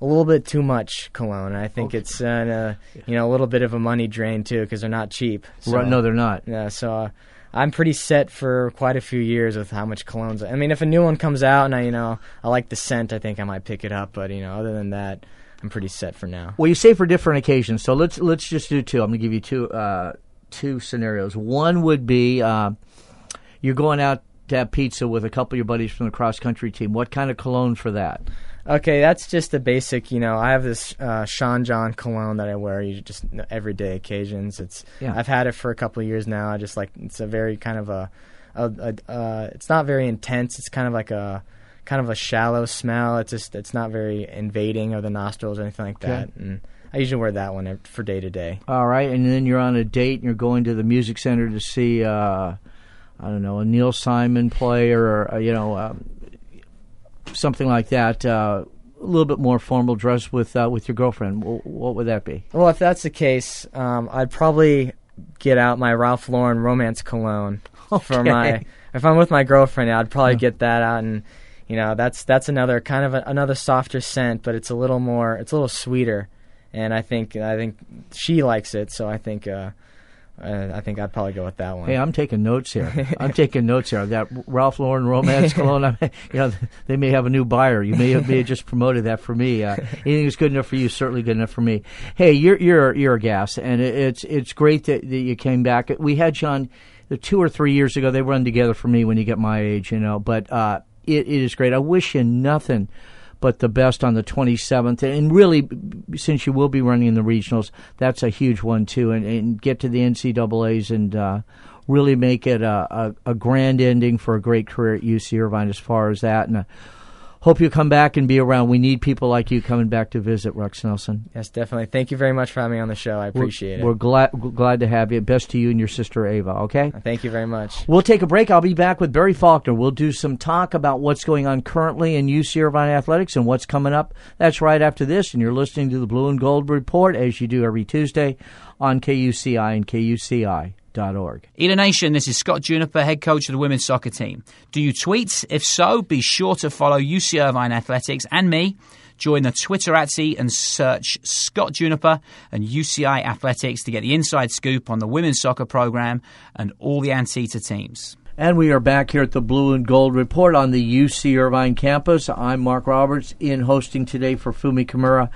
a little bit too much cologne. I think it's uh, uh, you know a little bit of a money drain too because they're not cheap. So, right? No, they're not. Yeah, so uh, I'm pretty set for quite a few years with how much colognes. I mean, if a new one comes out and I, you know, I like the scent, I think I might pick it up. But you know, other than that, I'm pretty set for now. Well, you say for different occasions, so let's let's just do two. I'm going to give you two uh, two scenarios. One would be uh, you're going out to have pizza with a couple of your buddies from the cross country team. What kind of cologne for that? Okay, that's just the basic. You know, I have this uh, Sean John cologne that I wear usually just everyday occasions. It's Yeah. I've had it for a couple of years now. I just like it's a very kind of a, a, a uh, it's not very intense. It's kind of like a kind of a shallow smell. It's just it's not very invading of the nostrils or anything like Okay. that. And I usually wear that one for day to day. All right, and then you're on a date and you're going to the music center to see uh, I don't know a Neil Simon play or uh, you know um, something like that. Uh, a little bit more formal dress with uh, with your girlfriend. Wh- What would that be? Well, if that's the case, um, I'd probably get out my Ralph Lauren romance cologne for my. If I'm with my girlfriend, I'd probably get that out, and you know, that's that's another kind of a, another softer scent, but it's a little more, it's a little sweeter, and I think I think she likes it, so I think uh, uh, I think I'd probably go with that one. Hey, I'm taking notes here. I'm taking notes here. That Ralph Lauren romance cologne. I, you know, they may have a new buyer. You may have, may have just promoted that for me. Uh, anything that's good enough for you certainly good enough for me. Hey, you're you're you're a gas, and it, it's it's great that, that you came back. We had you on two or three years ago. They run together for me when you get my age, you know. But uh, it, it is great. I wish you nothing but the best on the 27th. And really, since you will be running in the regionals, that's a huge one too. And, and get to the NCAA's and uh, really make it a, a, a grand ending for a great career at UC Irvine as far as that. And uh, hope you come back and be around. We need people like you coming back to visit Rex Nelson. Yes, definitely. Thank you very much for having me on the show. I appreciate it. We're glad glad to have you. Best to you and your sister Ava. Okay. Uh, thank you very much. We'll take a break. I'll be back with Barry Faulkner. We'll do some talk about what's going on currently in UC Irvine athletics and what's coming up. That's right after this, and you're listening to the Blue and Gold Report as you do every Tuesday on KUCI and Ela Nation, this is Scott Juniper, head coach of the women's soccer team. Do you tweet? If so, be sure to follow UC Irvine Athletics and me. Join the Twitter Twitterati and search Scott Juniper and UCI Athletics to get the inside scoop on the women's soccer program and all the Anteater teams. And we are back here at the Blue and Gold Report on the UC Irvine campus. I'm Mark Roberts, in hosting today for Fumi Kimura,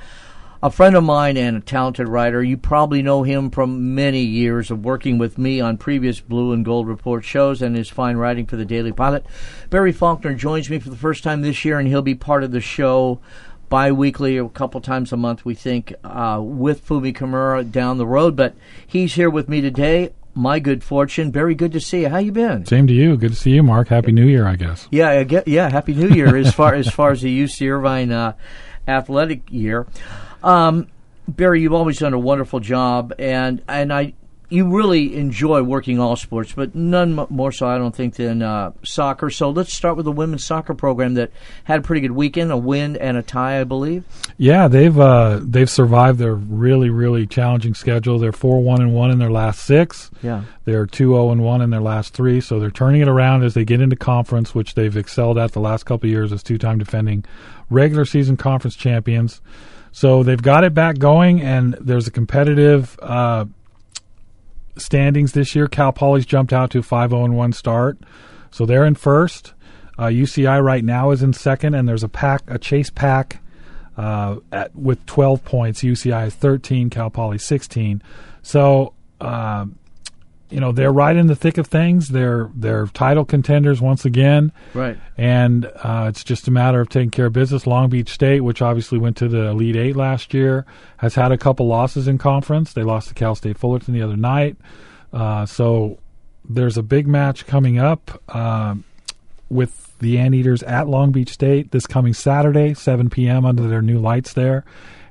a friend of mine and a talented writer. You probably know him from many years of working with me on previous Blue and Gold Report shows and his fine writing for the Daily Pilot. Barry Faulkner joins me for the first time this year, and he'll be part of the show bi-weekly a couple times a month we think uh, with Fumi Kimura down the road but he's here with me today my good fortune very good to see you how you been Same to you. Good to see you, Mark. Happy New Year, I guess. yeah, I yeah. Happy New Year as far as far as the UC Irvine uh, athletic year. Um, Barry, you've always done a wonderful job, and and I you really enjoy working all sports, but none more so, I don't think, than uh, soccer. So let's start with the women's soccer program that had a pretty good weekend, a win and a tie, I believe. Yeah, they've uh, they've survived their really really challenging schedule. They're four one and one in their last six. Yeah, they're two zero and one in their last three. So they're turning it around as they get into conference, which they've excelled at the last couple of years as two time defending regular season conference champions. So they've got it back going, and there's a competitive. Uh, standings this year, Cal Poly's jumped out to a 5 0 1 start. So they're in first. Uh, UCI right now is in second, and there's a pack, a chase pack uh, at, with 12 points. UCI is 13, Cal Poly 16. So uh, you know they're right in the thick of things. They're they're title contenders once again, right? And uh, it's just a matter of taking care of business. Long Beach State, which obviously went to the Elite Eight last year, has had a couple losses in conference. They lost to Cal State Fullerton the other night, uh, so there's a big match coming up uh, with the Anteaters at Long Beach State this coming Saturday, 7 p.m. under their new lights there,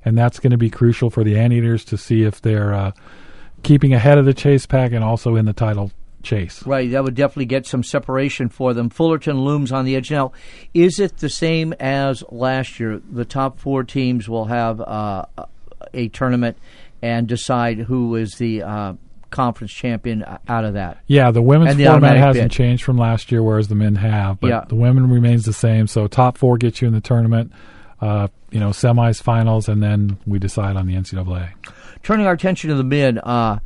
and that's going to be crucial for the Anteaters to see if they're uh, keeping ahead of the chase pack and also in the title chase. Right, that would definitely get some separation for them. Fullerton looms on the edge. Now, is it the same as last year? The top four teams will have uh, a tournament and decide who is the uh, conference champion out of that. Yeah, the women's the format hasn't bid. changed from last year, whereas the men have. But yeah. the women remains the same. So top four gets you in the tournament. Uh, you know, semis, finals, and then we decide on the NCAA turning our attention to the men, uh,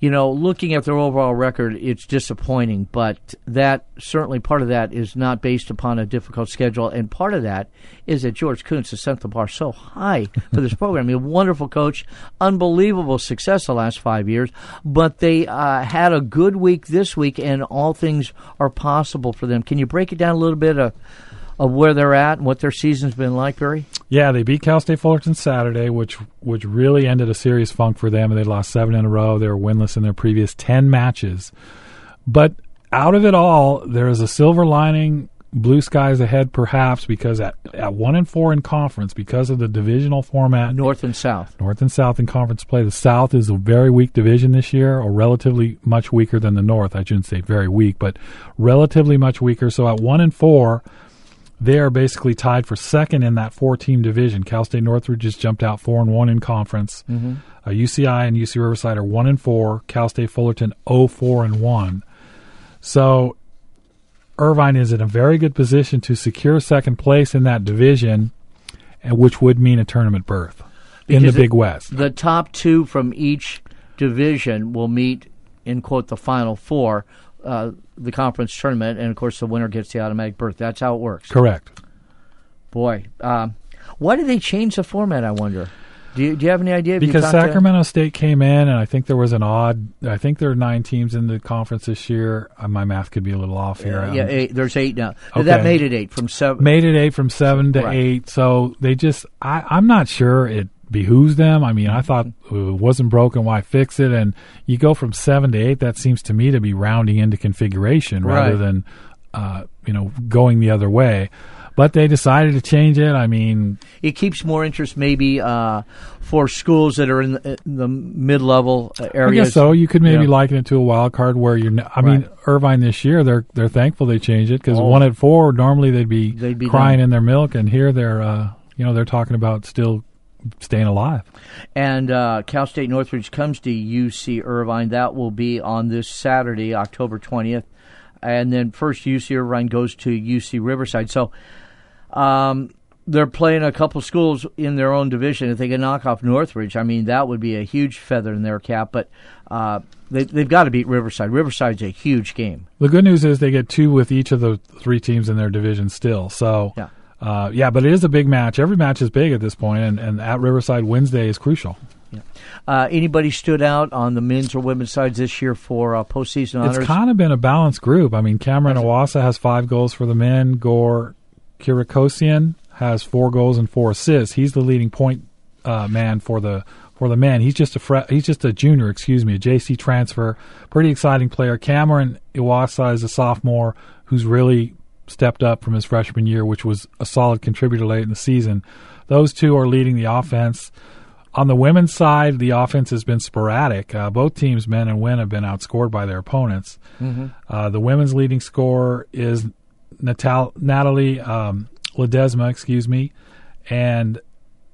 you know, looking at their overall record, it's disappointing, but that certainly part of that is not based upon a difficult schedule, and part of that is that George Kuntz has set the bar so high for this program. He's a wonderful coach, unbelievable success the last five years, but they uh, had a good week this week, and all things are possible for them. Can you break it down a little bit? Uh, of where they're at and what their season's been like, Barry? Yeah, they beat Cal State Fullerton Saturday, which which really ended a serious funk for them, and they lost seven in a row. They were winless in their previous ten matches. But out of it all, there is a silver lining. Blue skies ahead, perhaps, because at, at one and four in conference, because of the divisional format, north and south, north and south in conference play. The South is a very weak division this year, or relatively much weaker than the North. I shouldn't say very weak, but relatively much weaker. So at one and four, they are basically tied for second in that four-team division. Cal State Northridge just jumped out four and one in conference. Mm-hmm. Uh, UCI and UC Riverside are one and four. Cal State Fullerton 0 4 and one. So Irvine is in a very good position to secure second place in that division, which would mean a tournament berth because in the Big West. The top two from each division will meet in quote the final four. Uh, the conference tournament, and of course the winner gets the automatic berth. That's how it works. Correct. Boy, um, why did they change the format? I wonder. Do you, do you have any idea? Because Sacramento State came in, and I think there was an odd. I think there are nine teams in the conference this year. Uh, my math could be a little off here. Yeah, yeah eight, there's eight now. Okay. That made it eight from seven. Made it eight from seven to right. eight. So they just. I, I'm not sure it behooves them. I mean, I thought it wasn't broken, why fix it? And you go from seven to eight. That seems to me to be rounding into configuration right. rather than, uh, you know, going the other way. But they decided to change it. I mean, it keeps more interest maybe uh, for schools that are in the, the mid-level areas. I guess so. You could maybe liken it to a wild card where you're. I right. mean, Irvine this year they're they're thankful they changed it because oh. one at four normally they'd be, they'd be crying done. in their milk, and here they're uh, you know they're talking about still staying alive. And uh, Cal State Northridge comes to UC Irvine. That will be on this Saturday, October 20th. And then first UC Irvine goes to UC Riverside. So um, they're playing a couple schools in their own division. If they can knock off Northridge, I mean, that would be a huge feather in their cap. But uh, they, have got to beat Riverside. Riverside's a huge game. The good news is they get two with each of the three teams in their division still. So. Yeah uh, yeah, but it is a big match. Every match is big at this point, and, and at Riverside Wednesday is crucial. Yeah. Uh, anybody stood out on the men's or women's sides this year for uh, postseason honors? It's kind of been a balanced group. I mean, Cameron Iwasa has five goals for the men. Gore Kirikosian has four goals and four assists. He's the leading point uh, man for the for the men. He's just a fre- he's just a junior, excuse me, a JC transfer. Pretty exciting player. Cameron Iwasa is a sophomore who's really stepped up from his freshman year, which was a solid contributor late in the season. Those two are leading the offense. On the women's side, the offense has been sporadic. Uh, both teams, men and women, have been outscored by their opponents. Mm-hmm. Uh, the women's leading scorer is Natal- Natalie um, Ledesma, excuse me, and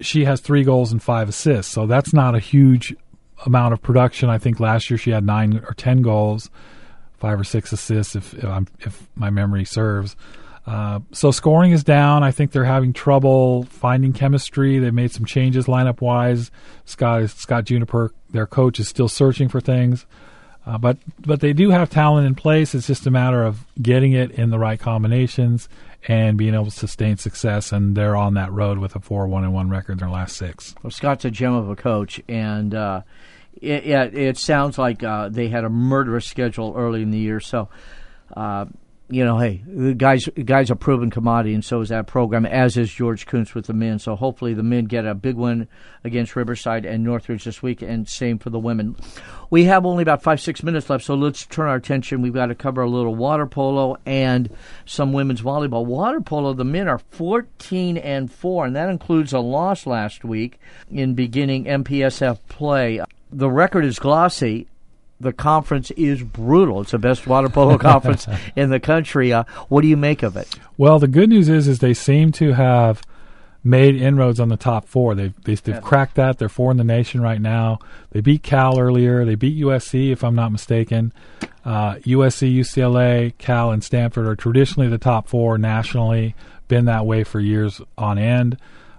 she has three goals and five assists. So that's not a huge amount of production. I think last year she had nine or ten goals, five or six assists, if if, if my memory serves. Uh, so scoring is down. I think they're having trouble finding chemistry. They made some changes lineup wise. Scott Scott Juniper, their coach, is still searching for things. Uh, but but they do have talent in place. It's just a matter of getting it in the right combinations and being able to sustain success. And they're on that road with a four one and one record in their last six. Well, Scott's a gem of a coach, and uh, it, it, it, sounds like uh, they had a murderous schedule early in the year. So uh, you know, hey, the guys guys are proven commodity, and so is that program, as is George Kuntz with the men. So hopefully the men get a big win against Riverside and Northridge this week, and same for the women. We have only about five six minutes left, so let's turn our attention. We've got to cover a little water polo and some women's volleyball. Water polo, the men are fourteen and four, and that includes a loss last week in beginning MPSF play. The record is glossy the conference is brutal. It's the best water polo conference in the country. Uh, what do you make of it? Well, the good news is, is they seem to have made inroads on the top four. They've they, have cracked that. They're four in the nation right now. They beat Cal earlier. They beat USC, if I'm not mistaken. Uh, USC, UCLA, Cal, and Stanford are traditionally the top four nationally. Been that way for years on end.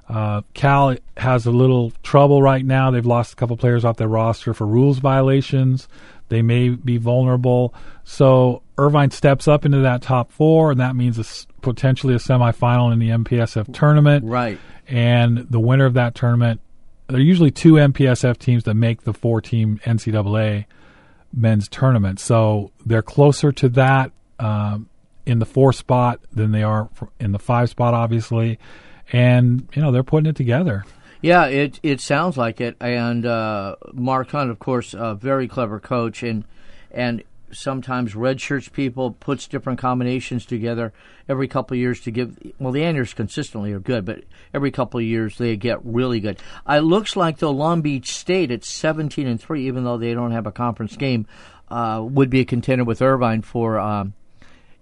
Uh, Cal has a little trouble right now. They've lost a couple players off their roster for rules violations. They may be vulnerable. So Irvine steps up into that top four, and that means a, potentially a semifinal in the MPSF tournament. Right. And the winner of that tournament, there are usually two MPSF teams that make the four team NCAA men's tournament. So they're closer to that um, in the four spot than they are in the five spot, obviously and you know they're putting it together. Yeah, it it sounds like it. And uh, Mark Hunt, of course, a very clever coach, and and sometimes red shirts people puts different combinations together every couple of years to give. Well, the Anders consistently are good, but every couple of years they get really good. It looks like the Long Beach State at seventeen and three, even though they don't have a conference game, uh, would be a contender with Irvine for. Um,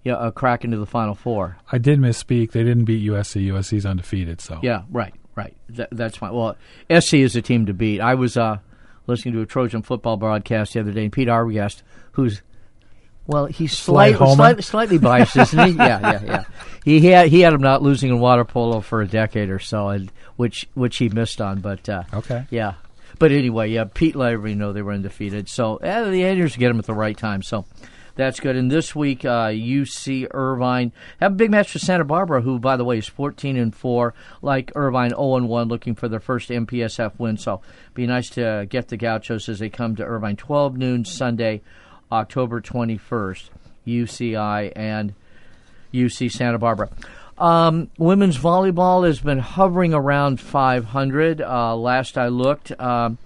yeah, a crack into the Final Four. I did misspeak. They didn't beat USC. USC's undefeated. So yeah, right, right. Th- that's fine. Well, SC is a team to beat. I was uh, listening to a Trojan football broadcast the other day, and Pete Arbogast, who's well, he's slight, slightly, slightly biased, isn't he? yeah, yeah, yeah. He had he had him not losing in water polo for a decade or so, and which which he missed on. But uh, okay, yeah. But anyway, yeah, Pete let everybody know they were undefeated. So eh, the Andrews get him at the right time. So that's good. And this week, uh, UC Irvine have a big match for Santa Barbara, who, by the way, is 14 and four, like Irvine 0 and one, looking for their first MPSF win. So, be nice to get the Gauchos as they come to Irvine 12 noon Sunday, October 21st. UCI and UC Santa Barbara. Um, women's volleyball has been hovering around 500. Uh, last I looked. Um,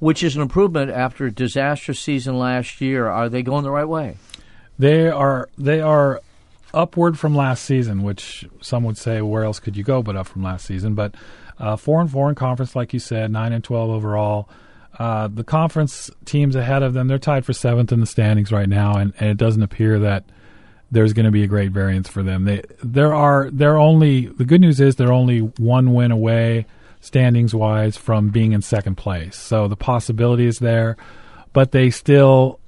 which is an improvement after a disastrous season last year. Are they going the right way? They are they are upward from last season, which some would say where else could you go but up from last season. But uh, four and four in conference, like you said, nine and twelve overall. Uh, the conference teams ahead of them, they're tied for seventh in the standings right now, and, and it doesn't appear that there's going to be a great variance for them. They there are they're only the good news is they're only one win away standings wise from being in second place. So the possibility is there, but they still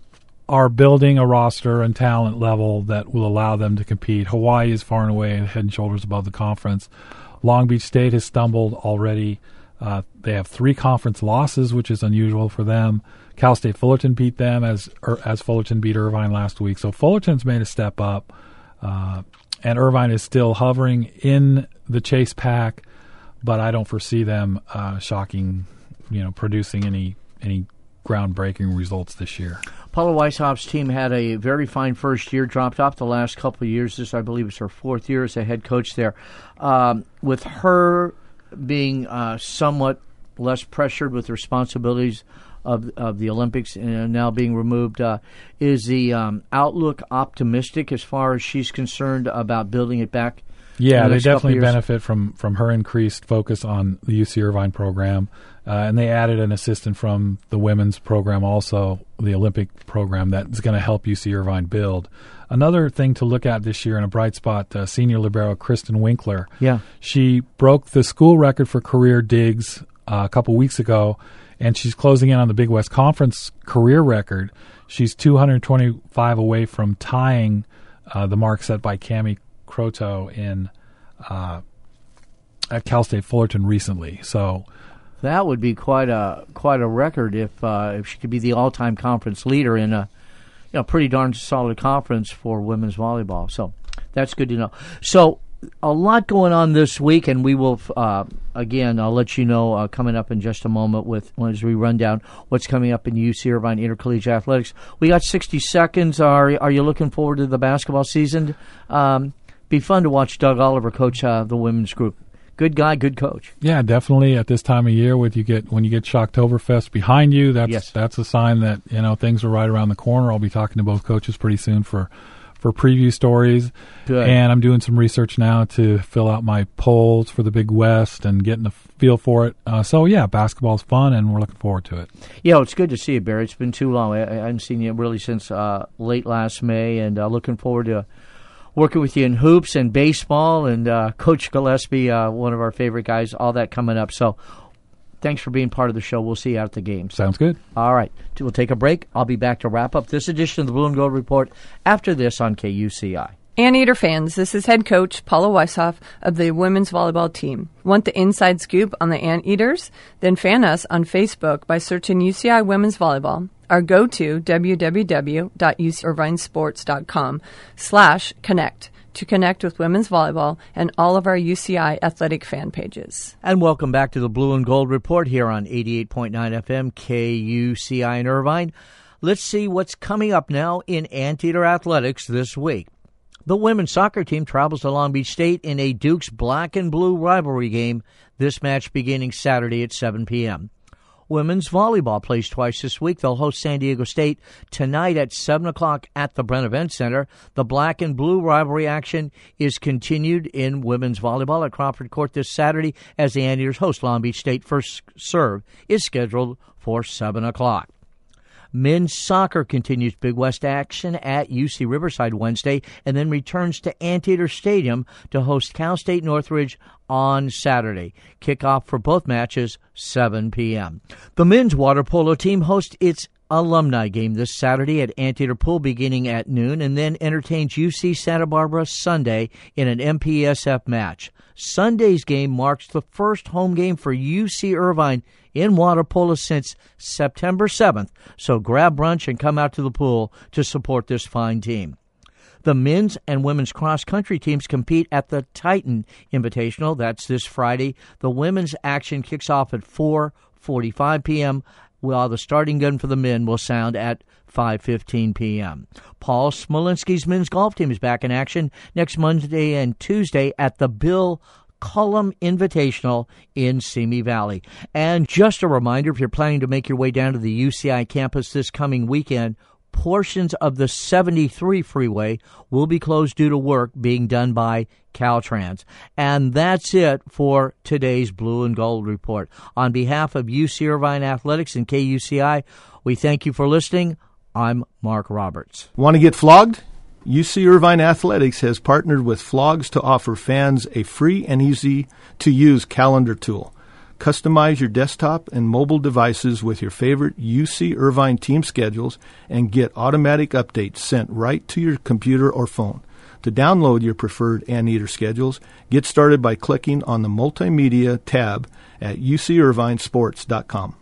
are building a roster and talent level that will allow them to compete. Hawaii is far and away head and shoulders above the conference. Long Beach State has stumbled already. Uh, they have three conference losses, which is unusual for them. Cal State Fullerton beat them as er, as Fullerton beat Irvine last week. So Fullerton's made a step up, uh, and Irvine is still hovering in the chase pack, but I don't foresee them uh, shocking, you know, producing any any groundbreaking results this year. Paula Weishoff team had a very fine first year, dropped off the last couple of years. This, I believe, is her fourth year as a head coach there. Um, with her being uh, somewhat less pressured with responsibilities of, of the Olympics and now being removed, uh, is the um, outlook optimistic as far as she's concerned about building it back Yeah, they definitely benefit from from her increased focus on the UC Irvine program, uh, and they added an assistant from the women's program, also the Olympic program, that is going to help UC Irvine build. Another thing to look at this year in a bright spot, uh, senior libero Kristen Winkler. Yeah, she broke the school record for career digs uh, a couple weeks ago, and she's closing in on the Big West Conference career record. She's 225 away from tying uh, the mark set by Cami Croto in uh, at Cal State Fullerton recently. So that would be quite a quite a record if uh, if she could be the all time conference leader in a you know pretty darn solid conference for women's volleyball. So that's good to know. So a lot going on this week, and we will uh, again. I'll let you know uh, coming up in just a moment with as we run down what's coming up in UC Irvine Intercollegiate Athletics. We got 60 seconds. Are are you looking forward to the basketball season? Um, be fun to watch Doug Oliver coach uh, the women's group. Good guy, good coach. Yeah, definitely. At this time of year, with you get when you get Shocktoberfest behind you, that's yes. that's a sign that you know things are right around the corner. I'll be talking to both coaches pretty soon for for preview stories. Good. And I'm doing some research now to fill out my polls for the Big West and getting a feel for it. Uh, so yeah, basketball's fun, and we're looking forward to it. Yeah, it's good to see you, Barry. It's been too long. I, I haven't seen you really since uh, late last May, and uh, looking forward to working with you in hoops and baseball, and uh, Coach Gillespie, uh, one of our favorite guys. All that coming up. So, thanks for being part of the show. We'll see you out at the game. Sounds good. All right, we'll take a break. I'll be back to wrap up this edition of the Blue and Gold Report after this on KUCI. Anteater fans, this is head coach Paula Weishoff of the women's volleyball team. Want the inside scoop on the Anteaters? Then fan us on Facebook by searching UCI Women's Volleyball or go to www.ucirvinesports.com slash connect to connect with women's volleyball and all of our UCI athletic fan pages. And welcome back to the Blue and Gold Report here on 88.9 FM KUCI in Irvine. Let's see what's coming up now in Anteater Athletics this week. The women's soccer team travels to Long Beach State in a Duke's black and blue rivalry game, this match beginning Saturday at 7 p.m. Women's volleyball plays twice this week. They'll host San Diego State tonight at 7 o'clock at the Bren Event Center. The black and blue rivalry action is continued in women's volleyball at Crawford Court this Saturday as the Anteaters host Long Beach State. First serve is scheduled for 7 o'clock. Men's soccer continues Big West action at UC Riverside Wednesday and then returns to Anteater Stadium to host Cal State Northridge on Saturday. Kickoff for both matches 7 p.m. The men's water polo team hosts its alumni game this Saturday at Anteater Pool beginning at noon and then entertains UC Santa Barbara Sunday in an MPSF match. Sunday's game marks the first home game for UC Irvine in water polo since September 7th, so grab brunch and come out to the pool to support this fine team. The men's and women's cross country teams compete at the Titan Invitational. That's this Friday. The women's action kicks off at 4:45 p.m. while the starting gun for the men will sound at 5:15 p.m. Paul Smolinski's men's golf team is back in action next Monday and Tuesday at the Bill Cullum Invitational in Simi Valley. And just a reminder if you're planning to make your way down to the UCI campus this coming weekend, portions of the 73 freeway will be closed due to work being done by Caltrans. And that's it for today's Blue and Gold Report. On behalf of UC Irvine Athletics and KUCI, we thank you for listening. I'm Mark Roberts. Want to get flogged? UC Irvine Athletics has partnered with Flogs to offer fans a free and easy to use calendar tool. Customize your desktop and mobile devices with your favorite UC Irvine team schedules and get automatic updates sent right to your computer or phone. To download your preferred Anteater schedules, get started by clicking on the Multimedia tab at ucirvinesports.com.